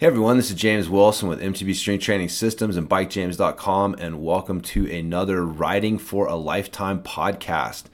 Hey everyone, this is James Wilson with MTB Strength Training Systems and BikeJames.com, and welcome to another Riding for a Lifetime podcast.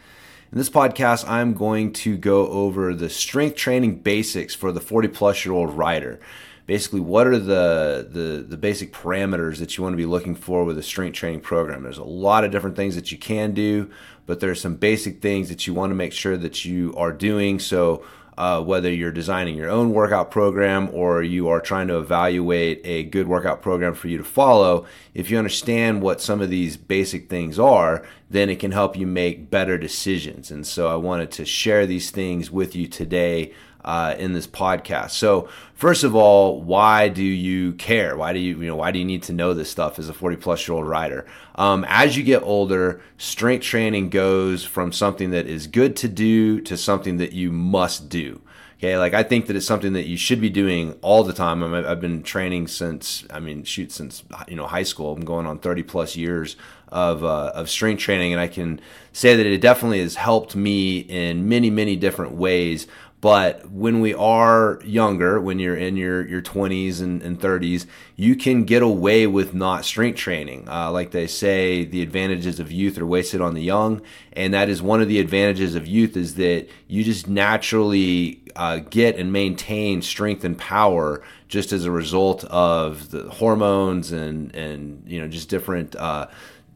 In this podcast, I'm going to go over the strength training basics for the 40 plus year old rider. Basically, what are the, the, the basic parameters that you want to be looking for with a strength training program? There's a lot of different things that you can do, but there's some basic things that you want to make sure that you are doing. So, uh, whether you're designing your own workout program or you are trying to evaluate a good workout program for you to follow, if you understand what some of these basic things are, then it can help you make better decisions. And so I wanted to share these things with you today uh, in this podcast. So, first of all, why do you care? Why do you, you know, why do you need to know this stuff as a 40 plus year old rider? Um, as you get older, strength training goes from something that is good to do to something that you must do. Okay, like I think that it's something that you should be doing all the time. I have been training since, I mean, shoot, since you know high school. I'm going on 30 plus years of uh, of strength training, and I can say that it definitely has helped me in many, many different ways. But when we are younger, when you're in your, your 20s and, and 30s, you can get away with not strength training. Uh, like they say, the advantages of youth are wasted on the young. And that is one of the advantages of youth is that you just naturally uh, get and maintain strength and power just as a result of the hormones and, and you know, just different, uh,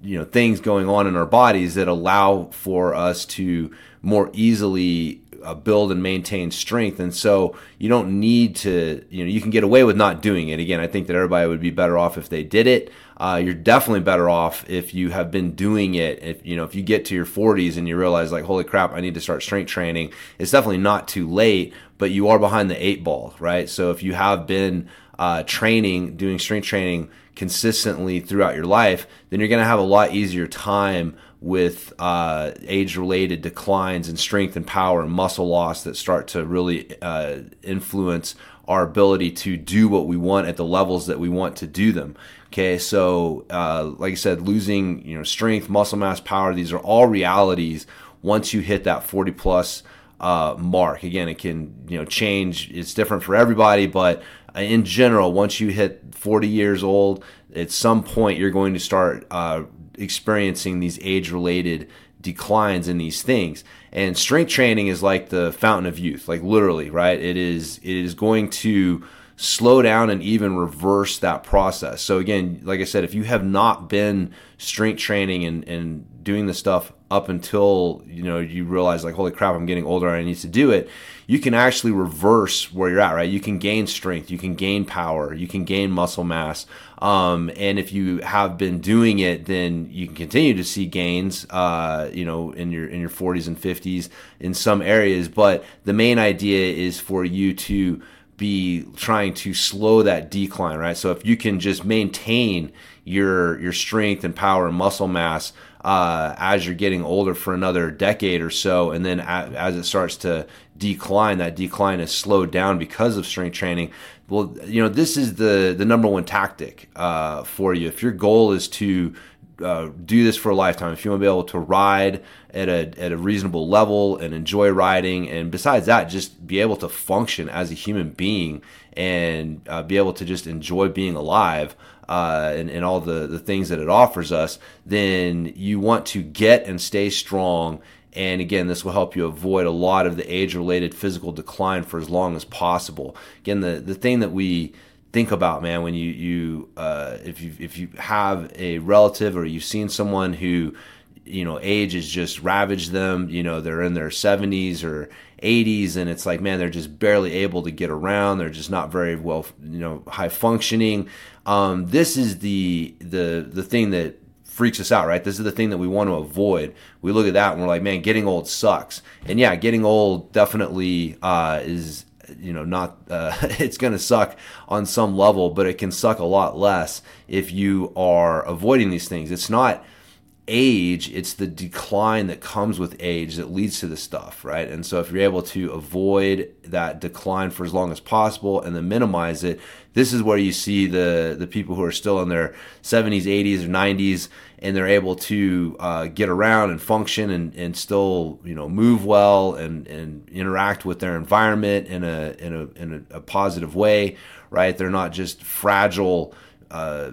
you know, things going on in our bodies that allow for us to more easily uh, build and maintain strength. And so you don't need to, you know, you can get away with not doing it. Again, I think that everybody would be better off if they did it. Uh, you're definitely better off if you have been doing it. If you know, if you get to your 40s and you realize like, holy crap, I need to start strength training. It's definitely not too late, but you are behind the eight ball, right? So if you have been uh, training, doing strength training consistently throughout your life, then you're going to have a lot easier time with uh, age related declines in strength and power and muscle loss that start to really uh, influence our ability to do what we want at the levels that we want to do them. Okay, so uh, like I said, losing you know strength, muscle mass, power, these are all realities once you hit that 40 plus uh, mark. Again, it can you know change. It's different for everybody, but in general, once you hit 40 years old, at some point you're going to start uh, experiencing these age related declines in these things. And strength training is like the fountain of youth, like literally, right? It is it is going to slow down and even reverse that process. So again, like I said, if you have not been strength training and, and doing the stuff up until you know you realize like holy crap i'm getting older i need to do it you can actually reverse where you're at right? You can gain strength you can gain power you can gain muscle mass. Um, and if you have been doing it then you can continue to see gains uh, you know in your in your 40s and 50s in some areas. But the main idea is for you to be trying to slow that decline right? So if you can just maintain your your strength and power and muscle mass uh, as you're getting older for another decade or so, and then as it starts to decline, that decline is slowed down because of strength training. Well, you know this is the the number one tactic uh, for you. If your goal is to uh, do this for a lifetime, if you want to be able to ride at a at a reasonable level and enjoy riding, and besides that, just be able to function as a human being and uh, be able to just enjoy being alive uh, and, and all the, the things that it offers us, then you want to get and stay strong. And again, this will help you avoid a lot of the age related physical decline for as long as possible. Again, the, the thing that we think about, man, when you, you uh, if you if you have a relative or you've seen someone who you know age has just ravaged them you know they're in their 70s or 80s and it's like man they're just barely able to get around they're just not very well you know high functioning um, this is the the the thing that freaks us out right? This is the thing that we want to avoid. We look at that and we're like man getting old sucks. And yeah getting old definitely uh, is you know not uh, it's going to suck on some level but it can suck a lot less if you are avoiding these things. It's not age, it's the decline that comes with age that leads to this stuff, right? And so if you're able to avoid that decline for as long as possible and then minimize it, this is where you see the the people who are still in their 70s, 80s, or 90s, and they're able to uh, get around and function and, and still you know move well and, and interact with their environment in a in a in a, a positive way right? They're not just fragile, uh,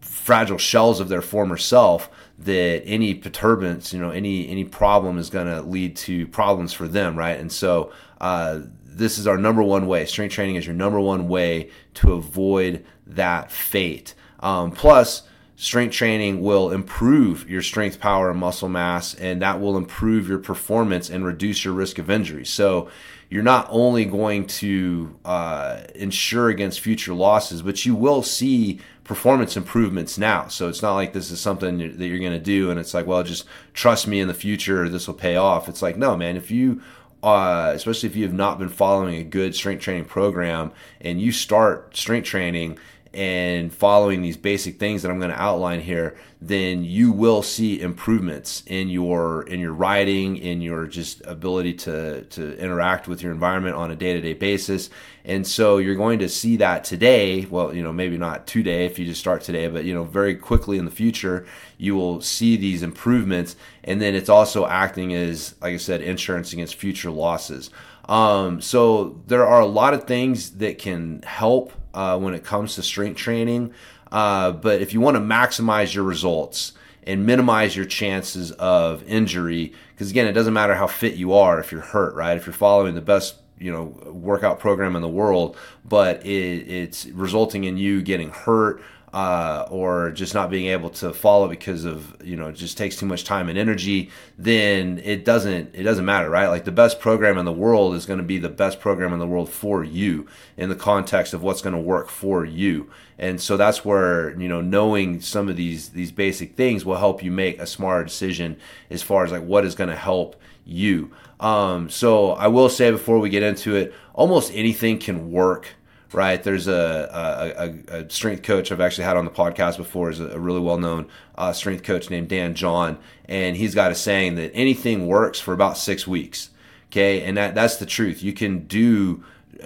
fragile shells of their former self that any perturbance, you know, any any problem is going to lead to problems for them, right? And so uh, this is our number one way. Strength training is your number one way to avoid that fate. Um, plus, strength training will improve your strength, power, and muscle mass, and that will improve your performance and reduce your risk of injury. So you're not only going to uh, ensure against future losses, but you will see performance improvements now. So it's not like this is something that you're going to do and it's like, well, just trust me in the future, this will pay off. It's like, no, man, if you uh, especially if you have not been following a good strength training program and you start strength training and following these basic things that I'm going to outline here, then you will see improvements in your in your riding, in your just ability to to interact with your environment on a day to day basis. And so you're going to see that today. Well, you know, maybe not today if you just start today, but you know, very quickly in the future, you will see these improvements. And then it's also acting as, like I said, insurance against future losses. Um, so there are a lot of things that can help uh, when it comes to strength training. Uh, but if you want to maximize your results and minimize your chances of injury, because again, it doesn't matter how fit you are if you're hurt, right? If you're following the best you know workout program in the world, but it, it's resulting in you getting hurt uh, or just not being able to follow because of you know just takes too much time and energy then it doesn't it doesn't matter right? Like the best program in the world is going to be the best program in the world for you in the context of what's going to work for you. And so that's where you know knowing some of these these basic things will help you make a smarter decision as far as like what is going to help you. Um, so i will say before we get into it almost anything can work right? There's a, a, a, strength coach I've actually had on the podcast before, is a, really well known uh, strength coach named Dan John, and he's got a saying that anything works for about six weeks. Okay, and that that's the truth. You can do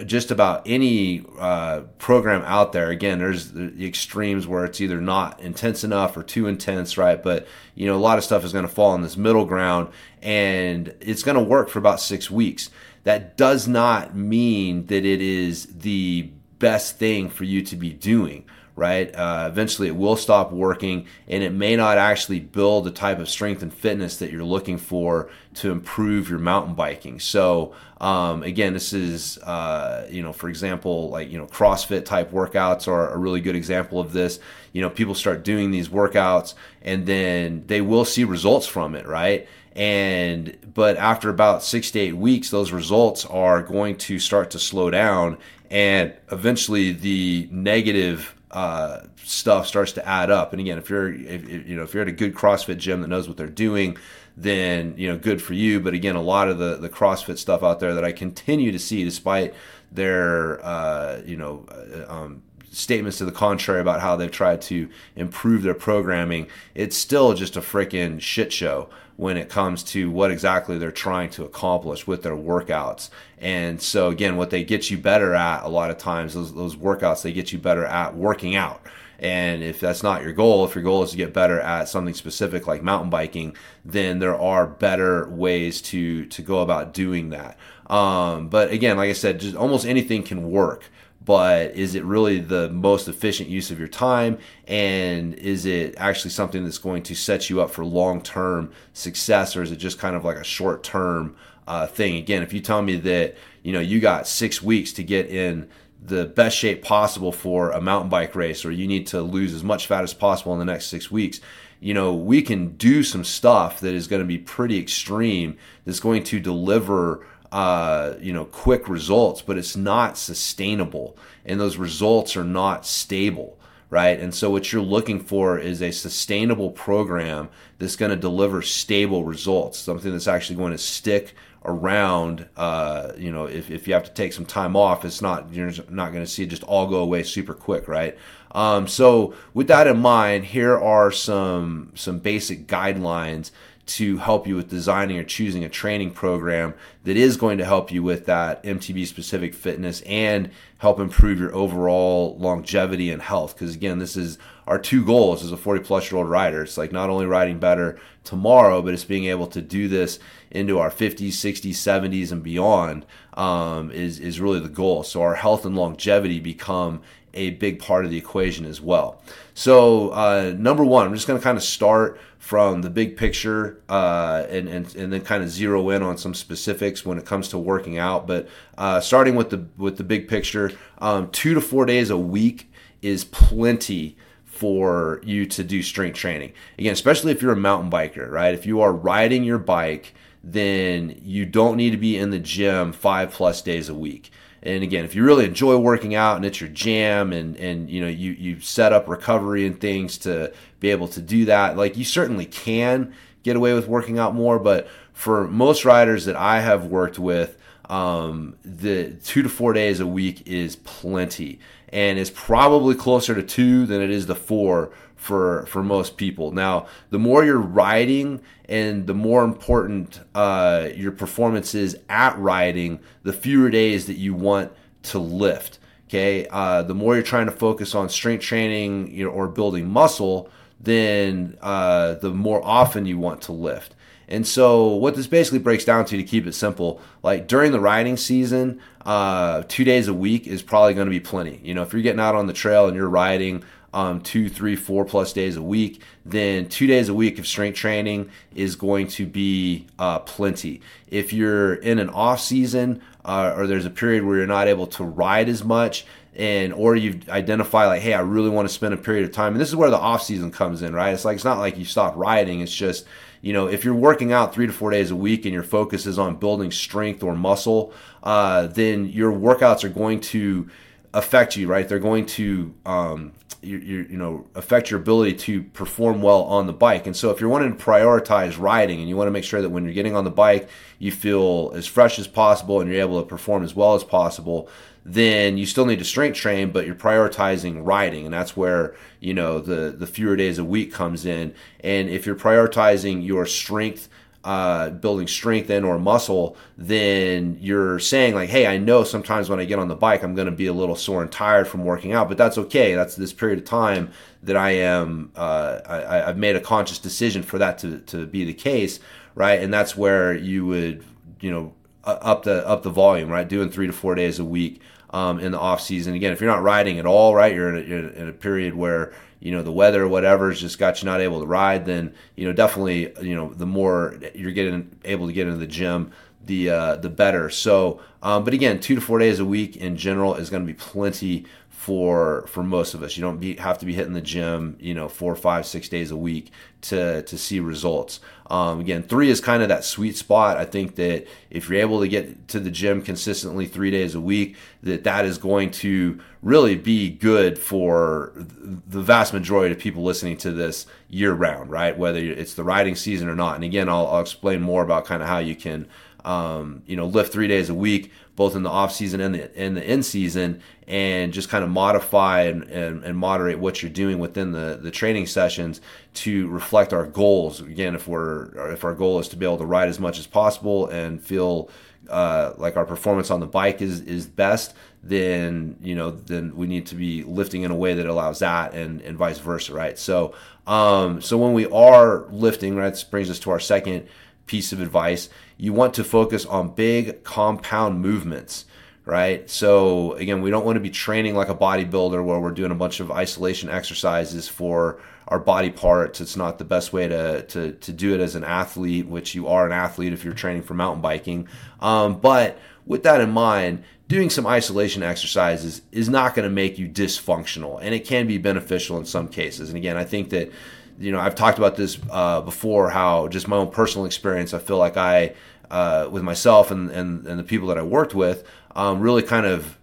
just about any uh, program out there. Again, there's the extremes where it's either not intense enough or too intense, right? But you know, a lot of stuff is going to fall in this middle ground, and it's going to work for about six weeks that does not mean that it is the best thing for you to be doing right? Uh, eventually, it will stop working, and it may not actually build the type of strength and fitness that you're looking for to improve your mountain biking. So, um, again, this is, uh, you know, for example, like you know, CrossFit type workouts are a really good example of this. You know, people start doing these workouts, and then they will see results from it, right? And but after about six to eight weeks those results are going to start to slow down. And eventually the negative uh, stuff starts to add up. And again if you're if, you know if you're at a good crossfit gym that knows what they're doing then you know good for you. But again a lot of the the crossfit stuff out there that i continue to see despite their uh, you know uh, um, statements to the contrary about how they've tried to improve their programming, it's still just a freaking shit show when it comes to what exactly they're trying to accomplish with their workouts. And so again, what they get you better at a lot of times, those, those workouts, they get you better at working out. And if that's not your goal, if your goal is to get better at something specific like mountain biking, then there are better ways to to go about doing that. Um, but again, like I said, just almost anything can work but is it really the most efficient use of your time? And is it actually something that's going to set you up for long-term success or is it just kind of like a short-term uh, thing? Again if you tell me that you know you got six weeks to get in the best shape possible for a mountain bike race or you need to lose as much fat as possible in the next six weeks you know we can do some stuff that is going to be pretty extreme that's going to deliver uh, you know, quick results, but it's not sustainable, and those results are not stable, right? And so, what you're looking for is a sustainable program that's going to deliver stable results, something that's actually going to stick around. Uh, you know, if, if you have to take some time off, it's not you're not going to see it just all go away super quick, right? Um, so, with that in mind, here are some some basic guidelines to help you with designing or choosing a training program that is going to help you with that MTB specific fitness and help improve your overall longevity and health. Because again, this is our two goals as a 40 plus year old rider. It's like not only riding better tomorrow, but it's being able to do this into our 50s, 60s, 70s, and beyond um, is is really the goal. So our health and longevity become a big part of the equation as well. So uh, number one, I'm just going to kind of start from the big picture uh, and, and and then kind of zero in on some specifics when it comes to working out. But uh, starting with the with the big picture, um, two to four days a week is plenty for you to do strength training. Again, especially if you're a mountain biker, right? If you are riding your bike then you don't need to be in the gym five plus days a week. And again, if you really enjoy working out and it's your jam and, and you know you, you set up recovery and things to be able to do that, like you certainly can get away with working out more. But for most riders that I have worked with, um, the two to four days a week is plenty and it's probably closer to two than it is to four for for most people. Now, the more you're riding and the more important uh, your performance is at riding, the fewer days that you want to lift. Okay, uh, the more you're trying to focus on strength training you know, or building muscle, then uh, the more often you want to lift. And so, what this basically breaks down to, to keep it simple, like during the riding season, uh, two days a week is probably going to be plenty. You know, if you're getting out on the trail and you're riding um, two, three, four plus days a week, then two days a week of strength training is going to be uh, plenty. If you're in an off season uh, or there's a period where you're not able to ride as much, and or you identify like, hey, I really want to spend a period of time, and this is where the off season comes in, right? It's like it's not like you stop riding. It's just you know if you're working out three to four days a week and your focus is on building strength or muscle, uh, then your workouts are going to affect you, right? They're going to um, you, you, you know affect your ability to perform well on the bike. And so if you're wanting to prioritize riding and you want to make sure that when you're getting on the bike you feel as fresh as possible and you're able to perform as well as possible, then you still need to strength train, but you're prioritizing riding, and that's where you know the the fewer days a week comes in. And if you're prioritizing your strength uh, building strength in or muscle, then you're saying like, hey, I know sometimes when I get on the bike, I'm going to be a little sore and tired from working out, but that's okay. That's this period of time that I am. Uh, I, I've made a conscious decision for that to to be the case, right? And that's where you would, you know, up the up the volume, right? Doing three to four days a week um, in the off season. Again, if you're not riding at all, right, you're in a, you're in a period where you know the weather whatever has just got you not able to ride, then you know definitely you know the more you're getting able to get into the gym, the uh, the better. So, um, but again, two to four days a week in general is going to be plenty for for most of us. You don't be, have to be hitting the gym, you know, four, five, six days a week to to see results. Um, again, three is kind of that sweet spot. I think that if you're able to get to the gym consistently three days a week, that that is going to really be good for the vast majority of people listening to this year round, right? Whether it's the riding season or not. And again, I'll, I'll explain more about kind of how you can um, you know, lift three days a week, both in the off season and the in the in season, and just kind of modify and, and, and, moderate what you're doing within the, the training sessions to reflect our goals. Again, if we're if our goal is to be able to ride as much as possible and feel uh, like our performance on the bike is is best, then you know then we need to be lifting in a way that allows that, and and vice versa, right? So um, so when we are lifting, right, this brings us to our second piece of advice. You want to focus on big compound movements, right? So, again, we don't want to be training like a bodybuilder where we're doing a bunch of isolation exercises for our body parts. It's not the best way to, to, to do it as an athlete, which you are an athlete if you're training for mountain biking. Um, but with that in mind, doing some isolation exercises is not going to make you dysfunctional, and it can be beneficial in some cases. And again, I think that you know, I've talked about this uh, before. How just my own personal experience, I feel like I, uh, with myself and, and and the people that I worked with, um, really kind of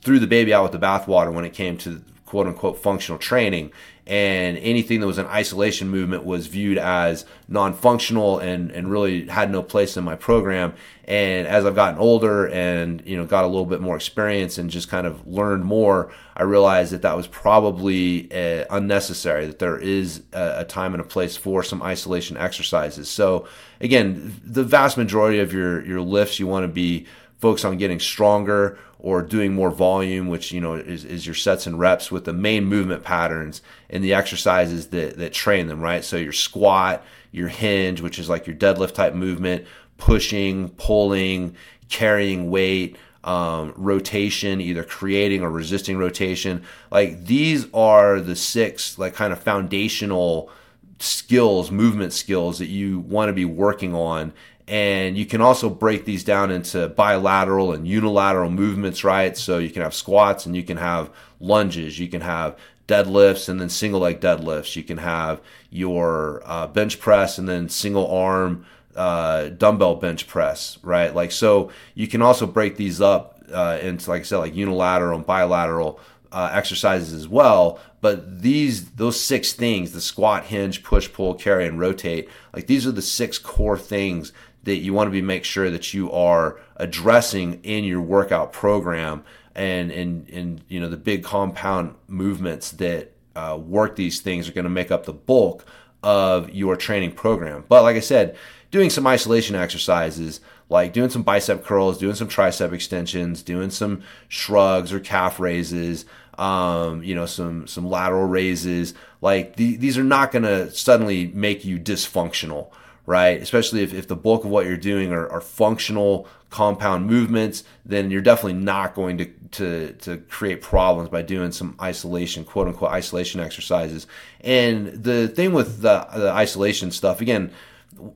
threw the baby out with the bathwater when it came to quote unquote functional training and anything that was an isolation movement was viewed as non-functional and, and really had no place in my program. And as i've gotten older and you know got a little bit more experience and just kind of learned more i realized that that was probably uh, unnecessary that there is a, a time and a place for some isolation exercises. So again the vast majority of your your lifts you want to be focused on getting stronger or doing more volume, which you know is, is your sets and reps with the main movement patterns and the exercises that that train them, right? So your squat, your hinge, which is like your deadlift type movement, pushing, pulling, carrying weight, um, rotation, either creating or resisting rotation. Like these are the six like kind of foundational skills, movement skills that you want to be working on. And you can also break these down into bilateral and unilateral movements, right? So you can have squats and you can have lunges, you can have deadlifts and then single leg deadlifts, you can have your uh, bench press and then single arm uh, dumbbell bench press, right? Like, so you can also break these up uh, into, like I said, like unilateral and bilateral uh, exercises as well. But these, those six things the squat, hinge, push, pull, carry, and rotate like these are the six core things that you want to be make sure that you are addressing in your workout program and and and you know the big compound movements that uh, work these things are going to make up the bulk of your training program. But like I said, doing some isolation exercises like doing some bicep curls, doing some tricep extensions, doing some shrugs or calf raises, um, you know, some some lateral raises. Like the, these are not going to suddenly make you dysfunctional, right? Especially if, if the bulk of what you're doing are, are functional compound movements, then you're definitely not going to, to, to create problems by doing some isolation, quote unquote, isolation exercises. And the thing with the, the isolation stuff, again,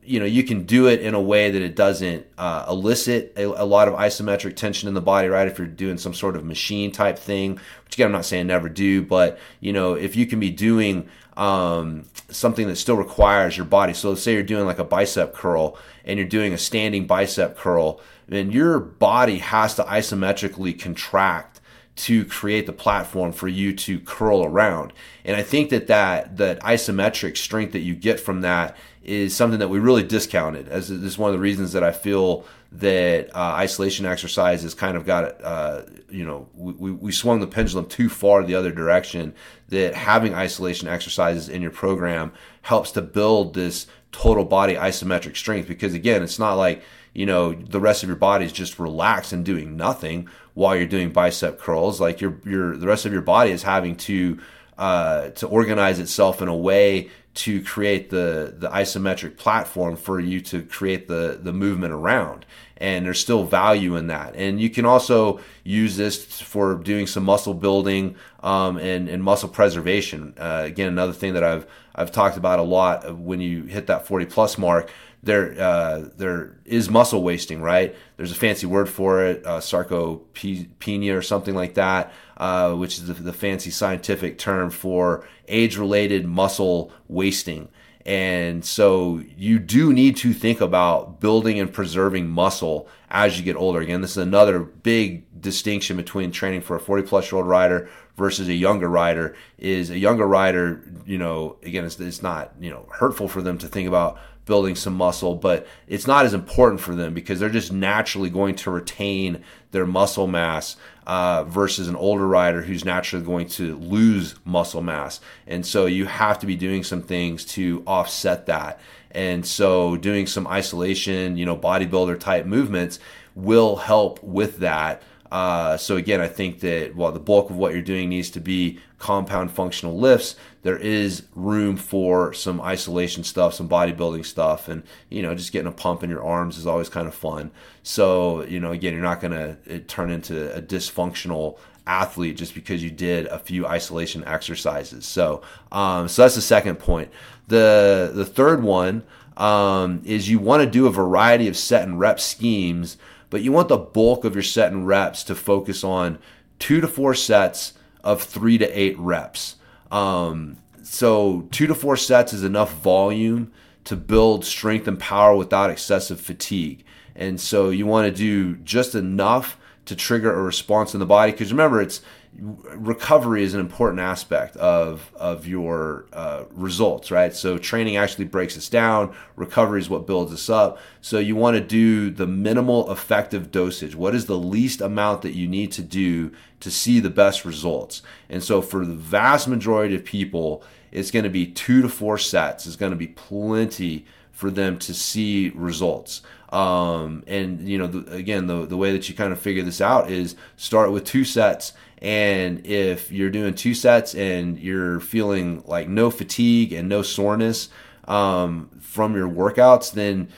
you know you can do it in a way that it doesn't uh, elicit a, a, lot of isometric tension in the body right if you're doing some sort of machine type thing which again i'm not saying never do but you know if you can be doing um, something that still requires your body so let's say you're doing like a bicep curl and you're doing a standing bicep curl then your body has to isometrically contract to create the platform for you to curl around and i think that that that isometric strength that you get from that is something that we really discounted. As this is one of the reasons that I feel that uh, isolation exercise has kind of got, uh, you know, we, we swung the pendulum too far the other direction. That having isolation exercises in your program helps to build this total body isometric strength because again, it's not like you know the rest of your body is just relaxed and doing nothing while you're doing bicep curls. Like your your the rest of your body is having to uh, to organize itself in a way to create the the isometric platform for you to create the the movement around. And there's still value in that. And you can also use this for doing some muscle building um, and, and muscle preservation. Uh, again another thing that i've i've talked about a lot when you hit that 40 plus mark there uh, there is muscle wasting, right? There's a fancy word for it, uh, sarcopenia or something like that, uh, which is the, the, fancy scientific term for age-related muscle wasting. And so you do need to think about building and preserving muscle as you get older. Again, this is another big distinction between training for a 40 plus year old rider versus a younger rider is a younger rider, you know, again, it's, it's not, you know, hurtful for them to think about building some muscle, but it's not as important for them because they're just naturally going to retain their muscle mass uh, versus an older rider who's naturally going to lose muscle mass. And so you have to be doing some things to offset that. And so doing some isolation, you know, bodybuilder type movements will help with that. Uh, so again, I think that while the bulk of what you're doing needs to be compound functional lifts, there is room for some isolation stuff, some bodybuilding stuff, and you know, just getting a pump in your arms is always kind of fun. So you know, again, you're not going to turn into a dysfunctional athlete just because you did a few isolation exercises. So, um, so that's the second point. The the third one um, is you want to do a variety of set and rep schemes, but you want the bulk of your set and reps to focus on two to four sets of three to eight reps. Um, so two to four sets is enough volume to build strength and power without excessive fatigue. And so you want to do just enough to trigger a response in the body. Because remember, it's recovery is an important aspect of of your uh, results, right? So training actually breaks us down. Recovery is what builds us up. So you want to do the minimal effective dosage. What is the least amount that you need to do to see the best results? And so for the vast majority of people, it's going to be two to four sets. It's going to be plenty for them to see results. Um, and you know, the, again, the the way that you kind of figure this out is start with two sets. And if you're doing two sets and you're feeling like no fatigue and no soreness um, from your workouts, then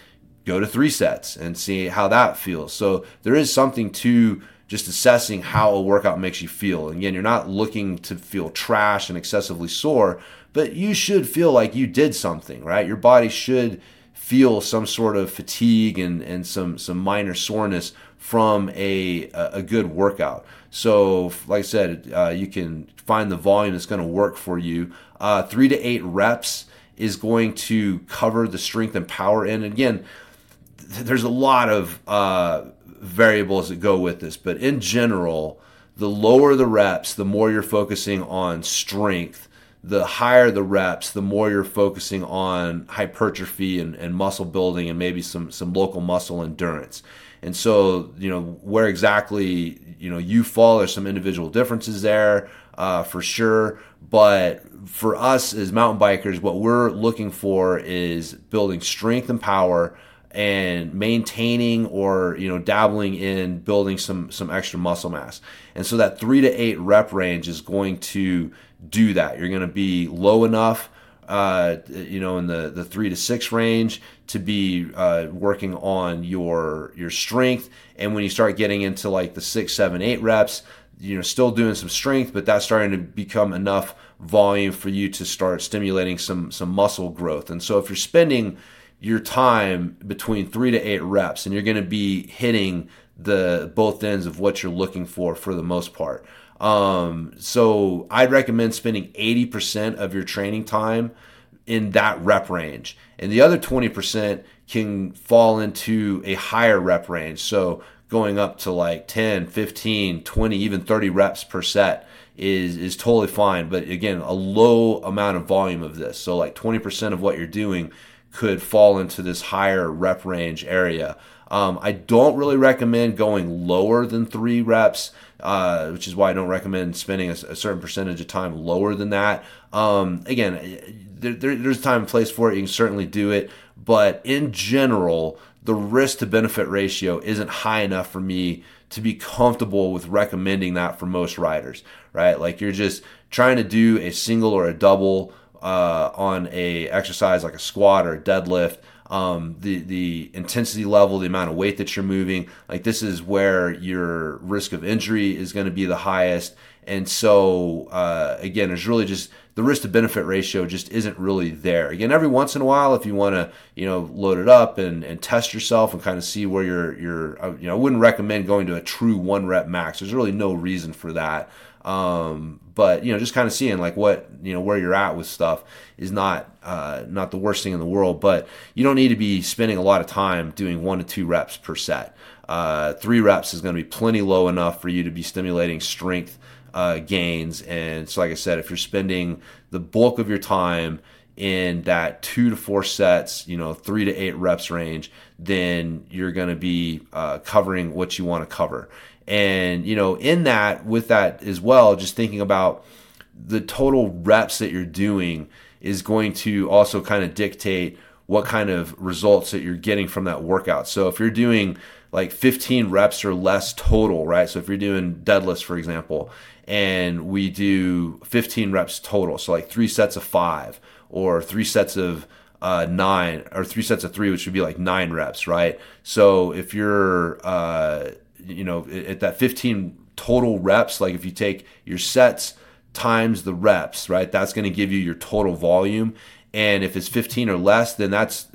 go to three sets and see how that feels. So there is something to just assessing how a workout makes you feel. Again, you're not looking to feel trash and excessively sore, but you should feel like you did something, right? Your body should feel some sort of fatigue and, and some, some minor soreness from a, a good workout. So, like I said, uh, you can find the volume that's going to work for you. Uh, three to eight reps is going to cover the strength and power. And again, there's a lot of uh, variables that go with this, but in general, the lower the reps, the more you're focusing on strength. The higher the reps, the more you're focusing on hypertrophy and, and muscle building and maybe some some local muscle endurance. And so, you know, where exactly you know you fall, there's some individual differences there uh, for sure. But for us as mountain bikers, what we're looking for is building strength and power and maintaining or you know dabbling in building some some extra muscle mass and so that three to eight rep range is going to do that you're going to be low enough uh, you know in the the three to six range to be uh, working on your your strength and when you start getting into like the six seven eight reps you know still doing some strength but that's starting to become enough volume for you to start stimulating some some muscle growth and so if you're spending your time between three to eight reps, and you're going to be hitting the both ends of what you're looking for for the most part. Um, so I'd recommend spending 80% of your training time in that rep range, and the other 20% can fall into a higher rep range. So going up to like 10, 15, 20, even 30 reps per set is is totally fine. But again, a low amount of volume of this. So like 20% of what you're doing could fall into this higher rep range area. Um, I don't really recommend going lower than three reps, uh, which is why I don't recommend spending a, a certain percentage of time lower than that. Um, again, there, there, there's time and place for it. You can certainly do it, but in general, the risk to benefit ratio isn't high enough for me to be comfortable with recommending that for most riders, right? Like you're just trying to do a single or a double uh, on a exercise like a squat or a deadlift, um, the the intensity level, the amount of weight that you're moving, like this is where your risk of injury is going to be the highest. And so uh, again, there's really just the risk to benefit ratio just isn't really there. Again, every once in a while, if you want to, you know, load it up and, and test yourself and kind of see where you're, you're, uh, you know, I wouldn't recommend going to a true one rep max. There's really no reason for that. Um, but you know, just kind of seeing like what you know where you're at with stuff is not uh, not the worst thing in the world. But you don't need to be spending a lot of time doing one to two reps per set. Uh, three reps is going to be plenty low enough for you to be stimulating strength uh, gains. And so, like I said, if you're spending the bulk of your time in that two to four sets, you know, three to eight reps range, then you're going to be uh, covering what you want to cover. And, you know, in that, with that as well, just thinking about the total reps that you're doing is going to also kind of dictate what kind of results that you're getting from that workout. So if you're doing like 15 reps or less total, right? So if you're doing deadlifts, for example, and we do 15 reps total, so like three sets of five or three sets of uh, nine or three sets of three, which would be like nine reps, right? So if you're uh, you know, at that 15 total reps, like if you take your sets times the reps, right, that's going to give you your total volume. And if it's 15 or less, then that's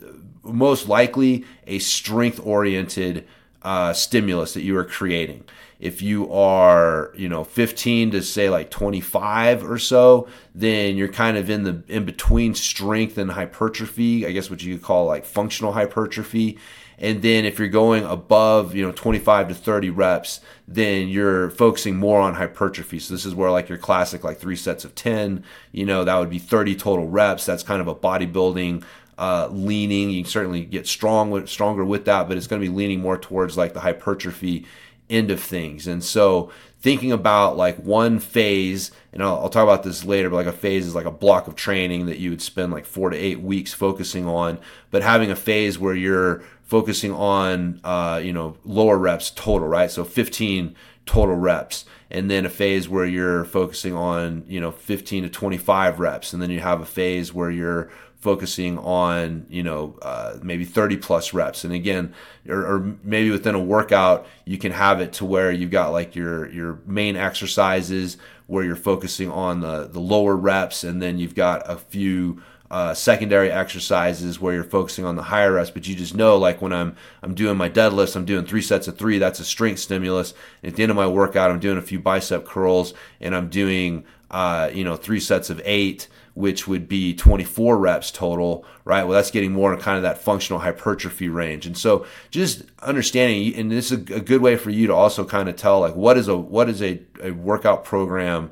most likely a strength oriented uh, stimulus that you are creating. If you are, you know, 15 to say like 25 or so, then you're kind of in the in between strength and hypertrophy. I guess what you could call like functional hypertrophy. And then if you're going above, you know, 25 to 30 reps, then you're focusing more on hypertrophy. So this is where like your classic like three sets of 10, you know, that would be 30 total reps. That's kind of a bodybuilding uh, leaning. You can certainly get strong with, stronger with that, but it's going to be leaning more towards like the hypertrophy end of things. And so thinking about like one phase, and I'll, I'll, talk about this later, but like a phase is like a block of training that you would spend like four to eight weeks focusing on, but having a phase where you're focusing on, uh, you know, lower reps total, right? So 15 total reps and then a phase where you're focusing on you know 15 to 25 reps and then you have a phase where you're focusing on you know uh, maybe 30 plus reps and again or, or, maybe within a workout you can have it to where you've got like your your main exercises where you're focusing on the the lower reps and then you've got a few uh, secondary exercises where you're focusing on the higher reps, but you just know like when I'm I'm doing my deadlifts, I'm doing three sets of three. That's a strength stimulus. At the end of my workout, I'm doing a few bicep curls, and I'm doing uh, you know three sets of eight, which would be 24 reps total, right? Well, that's getting more in kind of that functional hypertrophy range. And so just understanding, and this is a good way for you to also kind of tell like what is a what is a, a workout program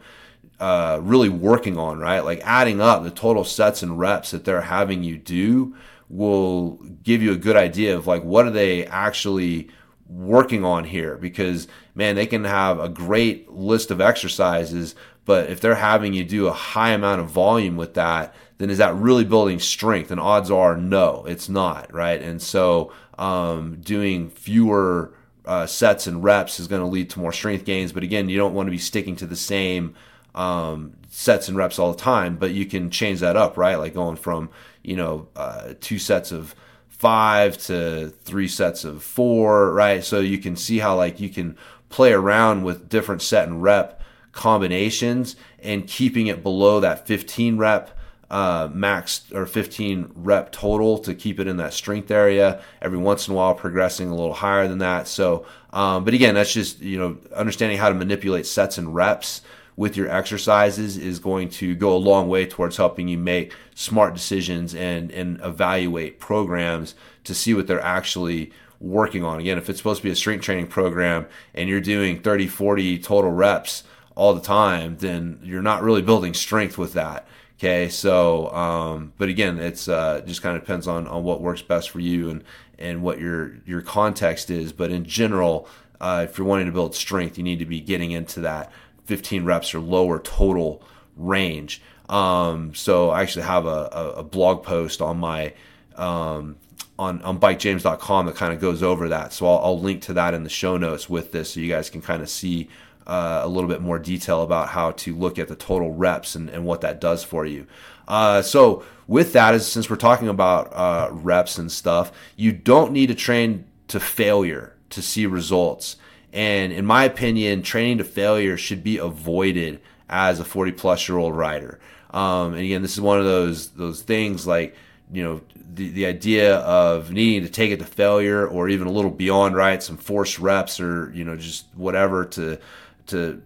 uh, really working on, right? Like adding up the total sets and reps that they're having you do will give you a good idea of like what are they actually working on here because man they can have a great list of exercises but if they're having you do a high amount of volume with that then is that really building strength and odds are no it's not right and so um, doing fewer uh, sets and reps is going to lead to more strength gains but again you don't want to be sticking to the same um, sets and reps all the time, but you can change that up, right? Like going from you know uh, two sets of five to three sets of four, right? So you can see how like you can play around with different set and rep combinations and keeping it below that 15 rep uh, max or 15 rep total to keep it in that strength area. Every once in a while, progressing a little higher than that. So, um, but again, that's just you know understanding how to manipulate sets and reps with your exercises is going to go a long way towards helping you make smart decisions and, and evaluate programs to see what they're actually working on. Again, if it's supposed to be a strength training program and you're doing 30, 40 total reps all the time, then you're not really building strength with that. Okay, so um, but again, it's uh, just kind of depends on, on what works best for you and and what your your context is. But in general, uh, if you're wanting to build strength, you need to be getting into that 15 reps or lower total range. Um, so I actually have a, a, a blog post on my um, on on bikejames.com that kind of goes over that. So I'll, I'll, link to that in the show notes with this, so you guys can kind of see uh, a little bit more detail about how to look at the total reps and, and what that does for you. Uh, so with that, is since we're talking about uh, reps and stuff, you don't need to train to failure to see results. And in my opinion, training to failure should be avoided as a 40 plus year old rider. Um, and again, this is one of those those things like you know the the idea of needing to take it to failure or even a little beyond right, some forced reps or you know just whatever to to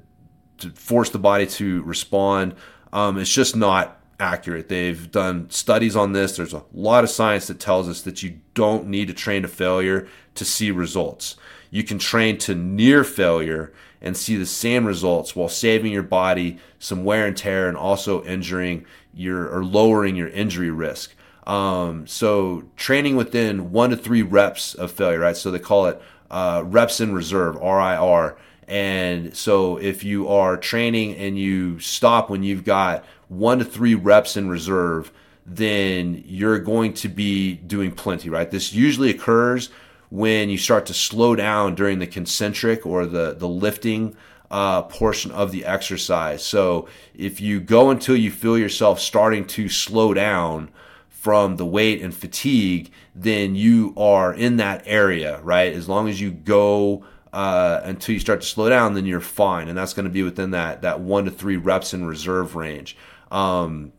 to force the body to respond. Um, it's just not accurate. They've done studies on this. There's a lot of science that tells us that you don't need to train to failure to see results you can train to near failure and see the same results while saving your body some wear and tear and also injuring your or lowering your injury risk. Um, so training within one to three reps of failure, right? So they call it uh, reps in reserve, RIR. And so if you are training and you stop when you've got one to three reps in reserve, then you're going to be doing plenty, right? This usually occurs when you start to slow down during the concentric or the, the lifting uh, portion of the exercise. So if you go until you feel yourself starting to slow down from the weight and fatigue, then you are in that area, right? As long as you go uh, until you start to slow down, then you're fine, and that's going to be within that that one to three reps in reserve range. Um,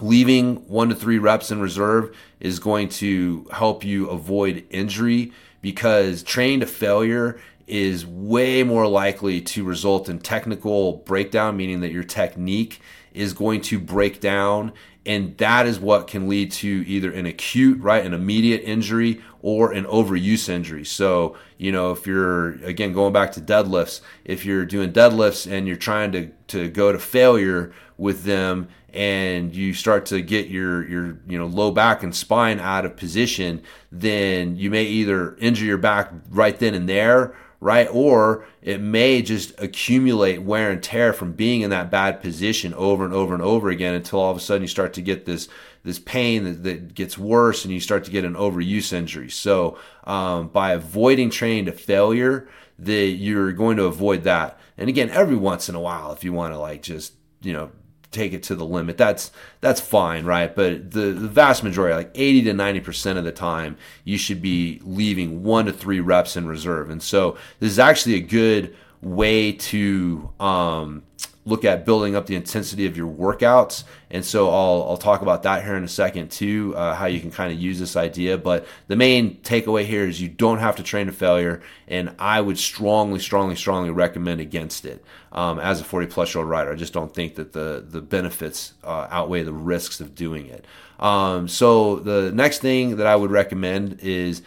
leaving one to three reps in reserve is going to help you avoid injury because training to failure is way more likely to result in technical breakdown, meaning that your technique is going to break down and that is what can lead to either an acute, right, an immediate injury or an overuse injury. So, you know, if you're again going back to deadlifts, if you're doing deadlifts and you're trying to to go to failure with them and you start to get your your you know low back and spine out of position, then you may either injure your back right then and there right? Or it may just accumulate wear and tear from being in that bad position over and over and over again until all of a sudden you start to get this this pain that, that gets worse and you start to get an overuse injury. So um, by avoiding training to failure, that you're going to avoid that. And again, every once in a while, if you want to like just you know take it to the limit. That's that's fine, right? But the, the vast majority, like 80 to 90 percent of the time, you should be leaving one to three reps in reserve. And so this is actually a good way to um, look at building up the intensity of your workouts. And so I'll, I'll talk about that here in a second too, uh, how you can kind of use this idea. But the main takeaway here is you don't have to train to failure. And I would strongly, strongly, strongly recommend against it um, as a 40 plus year old rider. I just don't think that the, the benefits uh, outweigh the risks of doing it. Um, so the next thing that I would recommend is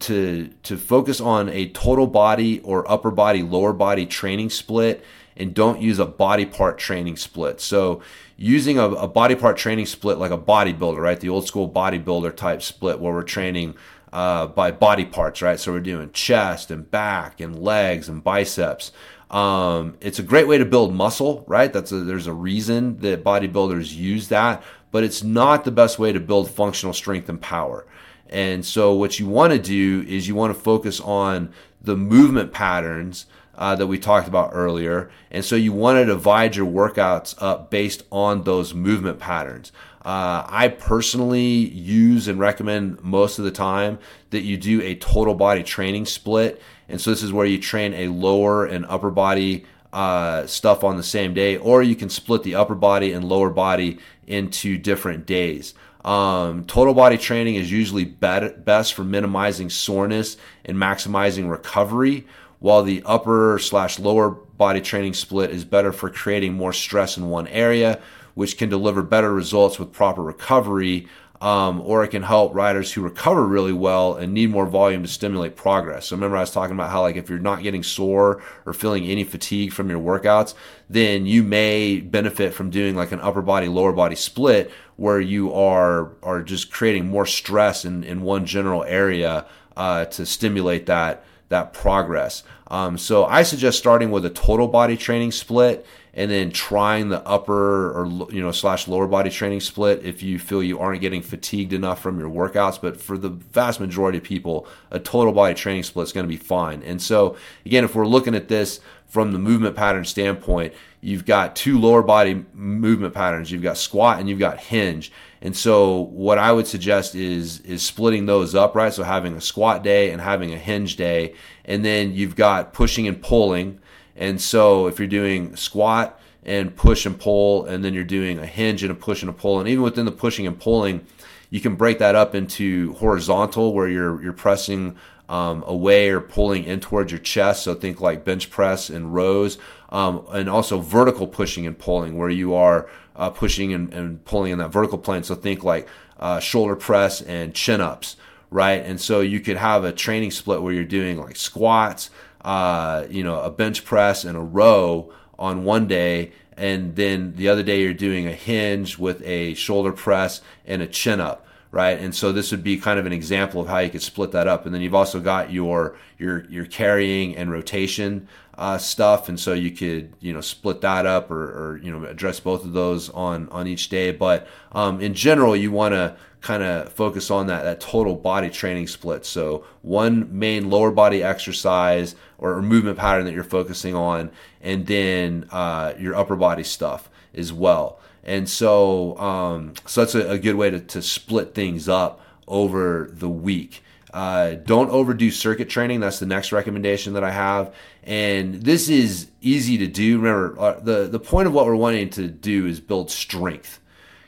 to to focus on a total body or upper body lower body training split and don't use a body part training split. So using a, a body part training split like a bodybuilder, right? The old school bodybuilder type split where we're training uh, by body parts, right? So we're doing chest and back and legs and biceps. Um, it's a great way to build muscle, right? That's a, there's a reason that bodybuilders use that, but it's not the best way to build functional strength and power. And so what you want to do is you want to focus on the movement patterns uh, that we talked about earlier. And so you want to divide your workouts up based on those movement patterns. Uh, I personally use and recommend most of the time that you do a total body training split. And so this is where you train a lower and upper body uh, stuff on the same day, or you can split the upper body and lower body into different days. Um, total body training is usually best for minimizing soreness and maximizing recovery, while the upper slash lower body training split is better for creating more stress in one area, which can deliver better results with proper recovery. Um, or it can help riders who recover really well and need more volume to stimulate progress. So remember, I was talking about how like if you're not getting sore or feeling any fatigue from your workouts, then you may benefit from doing like an upper body lower body split where you are are just creating more stress in in one general area uh, to stimulate that that progress. Um, so I suggest starting with a total body training split and then trying the upper or you know slash lower body training split if you feel you aren't getting fatigued enough from your workouts. But for the vast majority of people, a total body training split is going to be fine. And so again, if we're looking at this from the movement pattern standpoint, you've got two lower body movement patterns. You've got squat and you've got hinge. And so what I would suggest is is splitting those up, right? So having a squat day and having a hinge day, and then you've got pushing and pulling. And so if you're doing squat and push and pull, and then you're doing a hinge and a push and a pull, and even within the pushing and pulling, you can break that up into horizontal where you're you're pressing um, away or pulling in towards your chest. So think like bench press and rows, um, and also vertical pushing and pulling where you are uh, pushing and, and, pulling in that vertical plane. So think like uh, shoulder press and chin ups, right? And so you could have a training split where you're doing like squats, uh, you know, a bench press and a row on one day. And then the other day you're doing a hinge with a shoulder press and a chin up right? And so this would be kind of an example of how you could split that up. And then you've also got your your your carrying and rotation uh, stuff, and so you could you know split that up or, or you know address both of those on on each day. But um, in general, you want to kind of focus on that that total body training split. So one main lower body exercise or movement pattern that you're focusing on, and then uh, your upper body stuff as well. And so, um, so that's a, a, good way to, to split things up over the week. Uh, don't overdo circuit training. That's the next recommendation that I have. And this is easy to do. Remember, uh, the, the point of what we're wanting to do is build strength.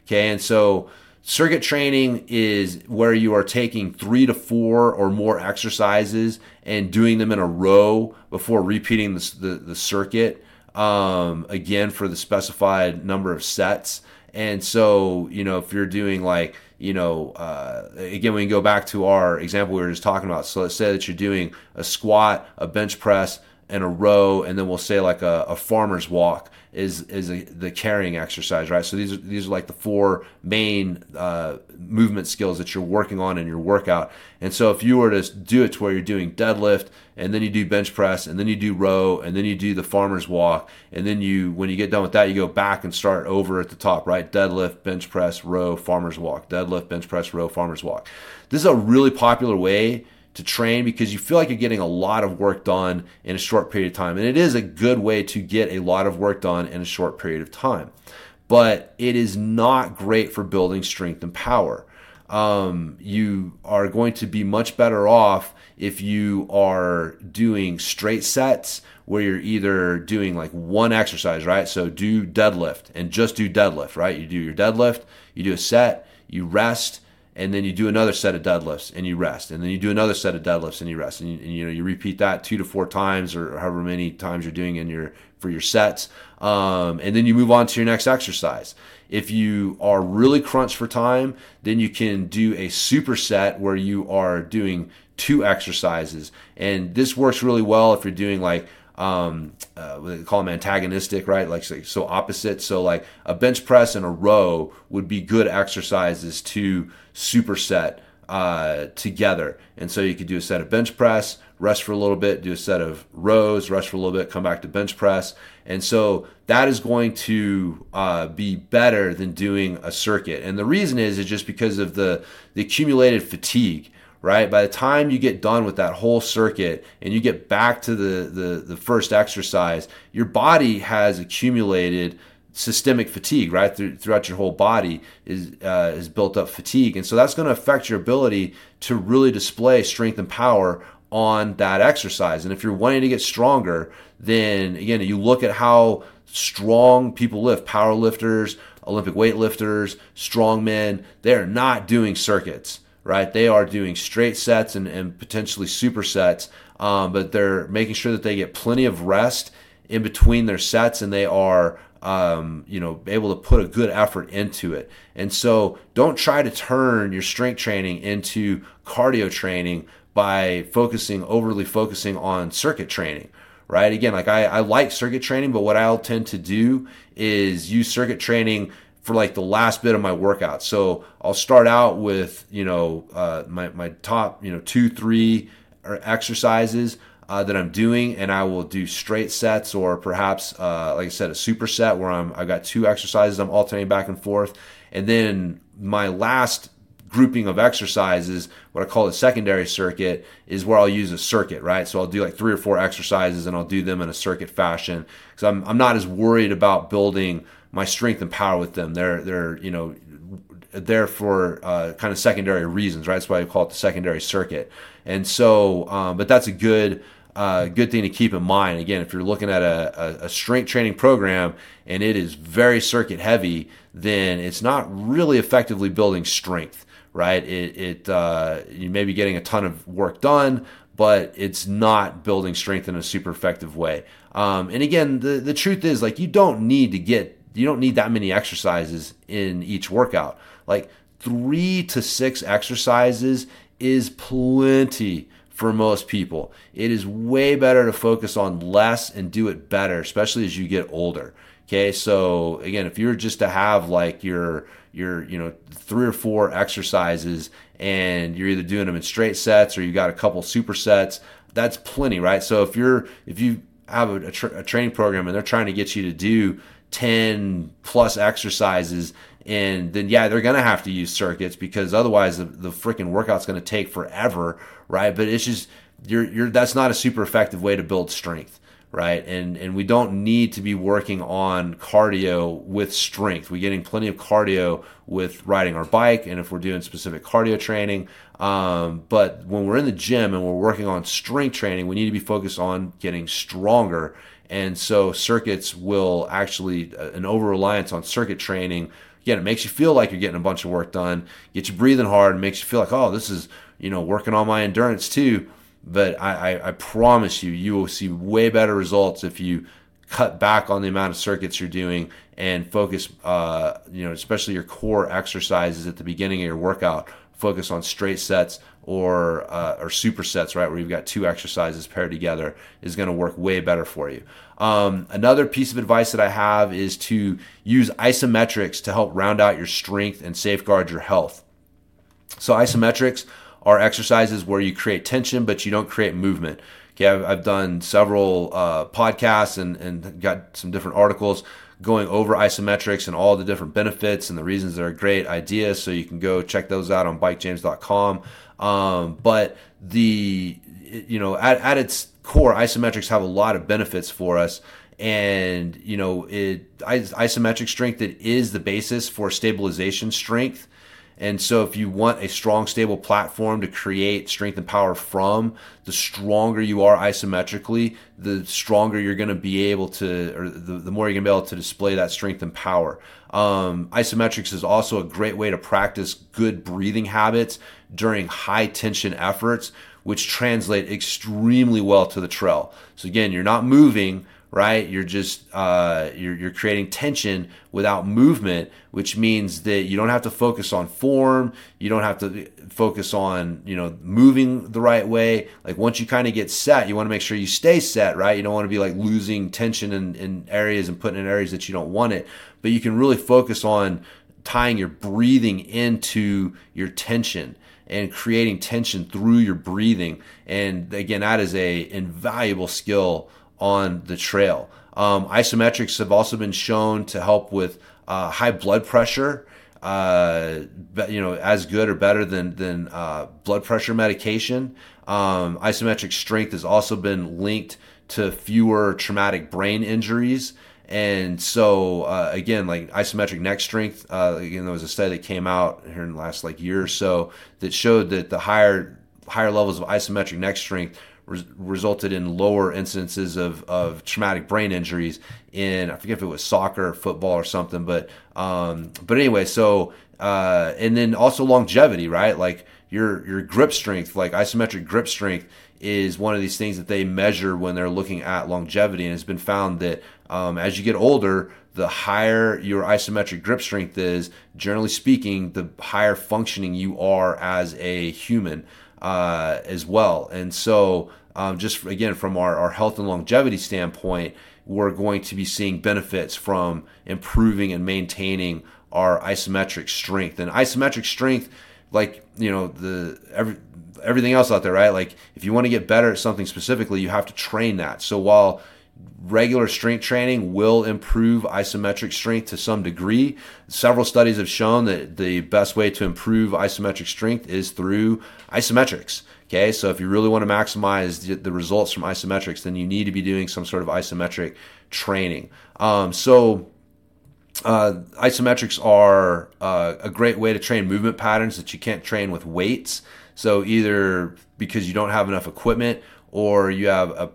Okay. And so circuit training is where you are taking three to four or more exercises and doing them in a row before repeating the, the, the circuit um, again for the specified number of sets. And so, you know, if you're doing like, you know, uh, again, we can go back to our example we were just talking about. So let's say that you're doing a squat, a bench press, and a row, and then we'll say like a, a farmer's walk is is a, the carrying exercise, right? So these are these are like the four main uh, movement skills that you're working on in your workout. And so if you were to do it to where you're doing deadlift, and then you do bench press, and then you do row, and then you do the farmer's walk, and then you when you get done with that, you go back and start over at the top, right? Deadlift, bench press, row, farmer's walk. Deadlift, bench press, row, farmer's walk. This is a really popular way to train because you feel like you're getting a lot of work done in a short period of time. And it is a good way to get a lot of work done in a short period of time. But it is not great for building strength and power. Um, you are going to be much better off if you are doing straight sets where you're either doing like one exercise, right? So do deadlift and just do deadlift, right? You do your deadlift, you do a set, you rest, and then you do another set of deadlifts and you rest and then you do another set of deadlifts and you rest and you, and, you know you repeat that two to four times or however many times you're doing in your for your sets um, and then you move on to your next exercise. If you are really crunched for time then you can do a superset where you are doing two exercises and this works really well if you're doing like um, uh, they call them antagonistic, right? Like so opposite. So like a bench press and a row would be good exercises to superset uh, together. And so you could do a set of bench press, rest for a little bit, do a set of rows, rest for a little bit, come back to bench press. And so that is going to uh, be better than doing a circuit. And the reason is is just because of the the accumulated fatigue right? By the time you get done with that whole circuit and you get back to the, the, the first exercise, your body has accumulated systemic fatigue, right? throughout your whole body is uh, is built up fatigue, and so that's going to affect your ability to really display strength and power on that exercise. And if you're wanting to get stronger, then again, you look at how strong people lift, power lifters, Olympic weightlifters, strongmen, they're not doing circuits right? They are doing straight sets and, and potentially supersets, um, but they're making sure that they get plenty of rest in between their sets and they are um, you know able to put a good effort into it and so don't try to turn your strength training into cardio training by focusing overly focusing on circuit training right again like I, I like circuit training but what i'll tend to do is use circuit training for like the last bit of my workout. So I'll start out with you know uh, my my top you know two three exercises uh, that I'm doing, and I will do straight sets or perhaps uh, like I said a superset where I'm I've got two exercises I'm alternating back and forth, and then my last grouping of exercises, what I call the secondary circuit, is where I'll use a circuit, right? So I'll do like three or four exercises and I'll do them in a circuit fashion because I'm, I'm not as worried about building my strength and power with them. They're they're you know there for uh, kind of secondary reasons, right? That's why I call it the secondary circuit. And so, um, but that's a good uh, good thing to keep in mind. Again, if you're looking at a, a, a, strength training program and it is very circuit heavy, then it's not really effectively building strength, right? It, it uh, you may be getting a ton of work done, but it's not building strength in a super effective way. Um, and again, the, the truth is like you don't need to get you don't need that many exercises in each workout. Like three to six exercises is plenty for most people. It is way better to focus on less and do it better, especially as you get older. Okay, so again, if you're just to have like your your you know three or four exercises and you're either doing them in straight sets or you got a couple supersets, that's plenty, right? So if you're if you have a, a, tra- a training program and they're trying to get you to do 10 plus exercises and then yeah they're gonna have to use circuits because otherwise the, the freaking workout's gonna take forever right? But it's just you're you're that's not a super effective way to build strength right? And and we don't need to be working on cardio with strength. We're getting plenty of cardio with riding our bike and if we're doing specific cardio training. Um, but when we're in the gym and we're working on strength training we need to be focused on getting stronger and so circuits will actually, uh, an over reliance on circuit training, again, it makes you feel like you're getting a bunch of work done, gets you breathing hard, and makes you feel like, oh, this is, you know, working on my endurance too. But I, I, I promise you, you will see way better results if you cut back on the amount of circuits you're doing and focus, uh, you know, especially your core exercises at the beginning of your workout. Focus on straight sets or uh, or supersets, right, where you've got two exercises paired together, is going to work way better for you. Um, another piece of advice that I have is to use isometrics to help round out your strength and safeguard your health. So isometrics are exercises where you create tension, but you don't create movement. Okay, I've, I've done several uh, podcasts and, and got some different articles going over isometrics and all the different benefits and the reasons they're a great idea. So you can go check those out on bikejames.com. Um, but the, you know, at, at its core, isometrics have a lot of benefits for us. And you know it isometric strength it is the basis for stabilization strength and so, if you want a strong, stable platform to create strength and power from, the stronger you are isometrically, the stronger you're going to be able to, or the, the more you're going to be able to display that strength and power. Um, isometrics is also a great way to practice good breathing habits during high tension efforts, which translate extremely well to the trail. So, again, you're not moving right? You're just uh, you're you're creating tension without movement, which means that you don't have to focus on form. You don't have to focus on you know moving the right way. Like once you kind of get set, you want to make sure you stay set, right? You don't want to be like losing tension in, in areas and putting in areas that you don't want it. But you can really focus on tying your breathing into your tension and creating tension through your breathing. And again, that is a invaluable skill on the trail. Um, isometrics have also been shown to help with uh, high blood pressure. Uh, you know, as good or better than than uh, blood pressure medication. Um, isometric strength has also been linked to fewer traumatic brain injuries. And so, uh, again, like isometric neck strength, uh, again, there was a study that came out here in the last like year or so that showed that the higher higher levels of isometric neck strength resulted in lower incidences of, of traumatic brain injuries in I forget if it was soccer, or football, or something. But um, but anyway, so uh, and then also longevity, right? Like your your grip strength, like isometric grip strength, is one of these things that they measure when they're looking at longevity, and it's been found that um, as you get older, the higher your isometric grip strength is, generally speaking, the higher functioning you are as a human uh, as well. And so um, just again from our, our health and longevity standpoint, we're going to be seeing benefits from improving and maintaining our isometric strength. And isometric strength, like you know the every, everything else out there, right? Like if you want to get better at something specifically, you have to train that. So while regular strength training will improve isometric strength to some degree. Several studies have shown that the best way to improve isometric strength is through isometrics. Okay, so if you really want to maximize the, results from isometrics, then you need to be doing some sort of isometric training. Um, so, uh, isometrics are uh, a great way to train movement patterns that you can't train with weights. So, either because you don't have enough equipment or you have a,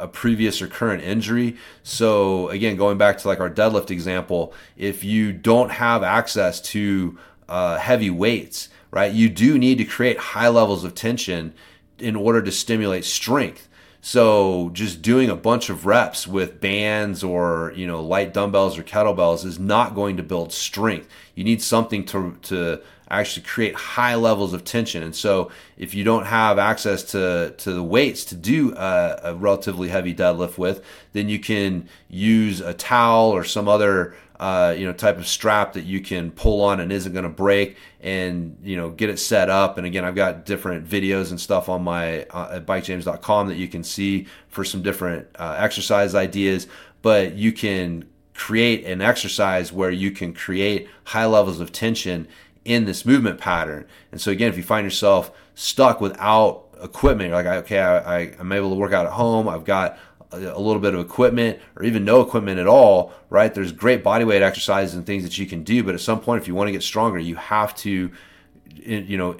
a, previous or current injury. So, again, going back to like our deadlift example, if you don't have access to uh, heavy weights, right? You do need to create high levels of tension in order to stimulate strength. So just doing a bunch of reps with bands or you know light dumbbells or kettlebells is not going to build strength. You need something to to actually create high levels of tension. And so if you don't have access to to the weights to do a, a relatively heavy deadlift with, then you can use a towel or some other uh, you know type of strap that you can pull on and isn't going to break and you know get it set up and again i've got different videos and stuff on my uh, at bikejames.com that you can see for some different uh, exercise ideas but you can create an exercise where you can create high levels of tension in this movement pattern. And so again if you find yourself stuck without equipment like okay I, I, i'm able to work out at home. I've got a little bit of equipment or even no equipment at all, right? There's great body weight exercises and things that you can do, but at some point, if you want to get stronger, you have to, you know,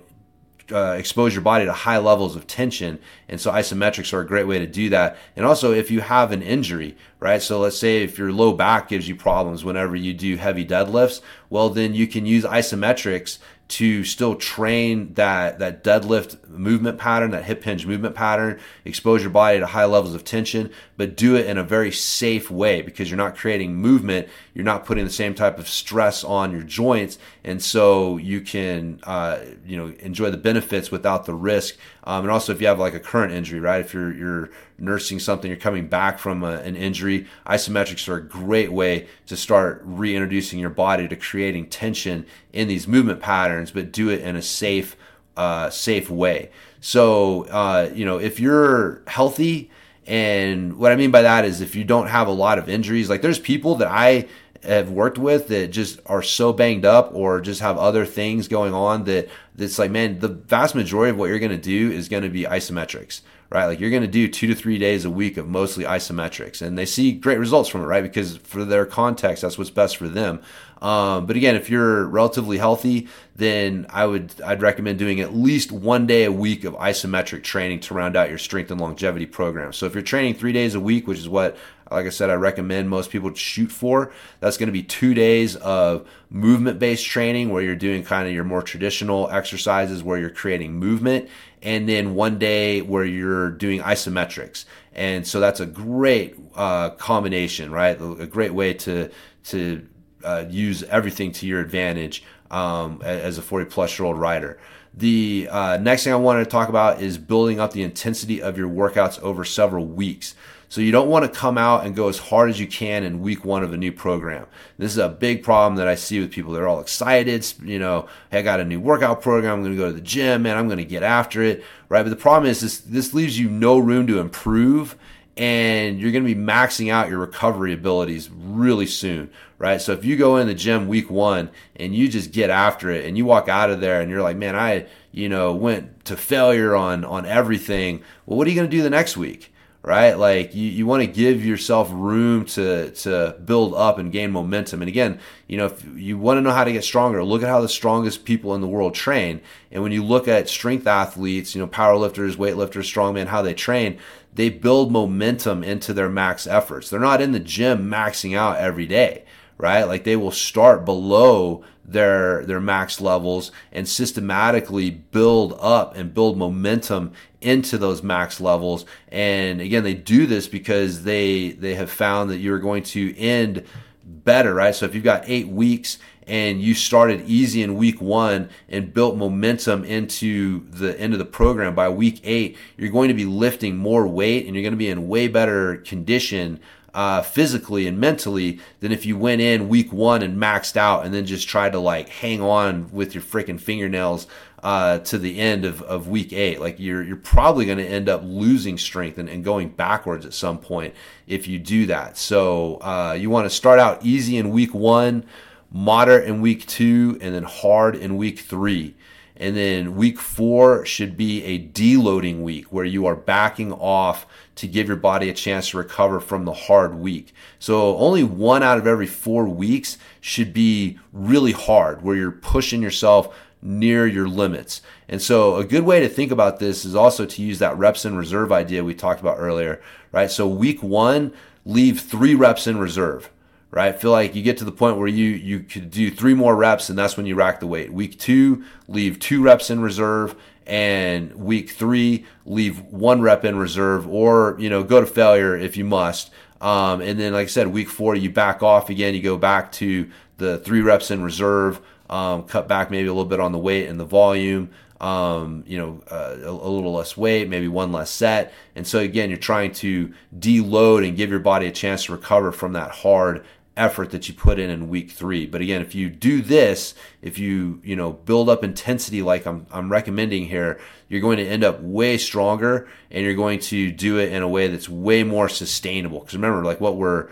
uh, expose your body to high levels of tension. And so isometrics are a great way to do that. And also, if you have an injury, right? So let's say if your low back gives you problems whenever you do heavy deadlifts, well, then you can use isometrics to still train that that deadlift movement pattern, that hip hinge movement pattern, expose your body to high levels of tension, but do it in a very safe way because you're not creating movement, you're not putting the same type of stress on your joints, and so you can uh, you know enjoy the benefits without the risk. Um, and also, if you have like a current injury, right? If you're you're nursing something, you're coming back from a, an injury, isometrics are a great way to start reintroducing your body to creating tension in these movement patterns, but do it in a safe, uh, safe way. So, uh, you know, if you're healthy, and what I mean by that is if you don't have a lot of injuries, like there's people that I have worked with that just are so banged up or just have other things going on that it's like, man, the vast majority of what you're going to do is going to be isometrics right? Like you're going to do two to three days a week of mostly isometrics, and they see great results from it, right? Because for their context, that's what's best for them. Um, but again, if you're relatively healthy, then I would I'd recommend doing at least one day a week of isometric training to round out your strength and longevity program. So if you're training three days a week, which is what like I said, I recommend most people shoot for. That's going to be two days of movement based training where you're doing kind of your more traditional exercises where you're creating movement and then one day where you're doing isometrics. And so that's a great uh, combination, right? A great way to to uh, use everything to your advantage um, as a 40 plus year old rider. The uh, next thing I wanted to talk about is building up the intensity of your workouts over several weeks. So you don't want to come out and go as hard as you can in week one of a new program. This is a big problem that I see with people. They're all excited. You know, hey, I got a new workout program. I'm going to go to the gym, man. I'm going to get after it, right? But the problem is this, this leaves you no room to improve and you're going to be maxing out your recovery abilities really soon, right? So if you go in the gym week one and you just get after it and you walk out of there and you're like, man, I, you know, went to failure on, on everything. Well, what are you going to do the next week? Right? Like you, you want to give yourself room to to build up and gain momentum. And again, you know, if you want to know how to get stronger, look at how the strongest people in the world train. And when you look at strength athletes, you know, powerlifters, weightlifters, strongmen, how they train, they build momentum into their max efforts. They're not in the gym maxing out every day, right? Like they will start below their their max levels and systematically build up and build momentum into those max levels. And again they do this because they they have found that you're going to end better right? So if you've got 8 weeks and you started easy in week 1 and built momentum into the end of the program by week 8 you're going to be lifting more weight and you're going to be in way better condition uh, physically and mentally than if you went in week one and maxed out and then just tried to like hang on with your freaking fingernails uh, to the end of, of week eight. Like you're you're probably going to end up losing strength and, and, going backwards at some point if you do that. So uh, you want to start out easy in week one, moderate in week two, and then hard in week three. And then week four should be a deloading week where you are backing off to give your body a chance to recover from the hard week. So only one out of every four weeks should be really hard where you're pushing yourself near your limits. And so a good way to think about this is also to use that reps in reserve idea we talked about earlier, right? So week one, leave three reps in reserve right? Feel like you get to the point where you you could do three more reps, and that's when you rack the weight. Week two, leave two reps in reserve, and week three, leave one rep in reserve, or you know go to failure if you must. Um, and then, like I said, week four, you back off again. You go back to the three reps in reserve, um, cut back maybe a little bit on the weight and the volume. Um, you know, uh, a, a, little less weight, maybe one less set. And so again, you're trying to deload and give your body a chance to recover from that hard effort that you put in in week three. But again, if you do this, if you you know build up intensity like I'm I'm recommending here, you're going to end up way stronger, and you're going to do it in a way that's way more sustainable. Because remember, like what we're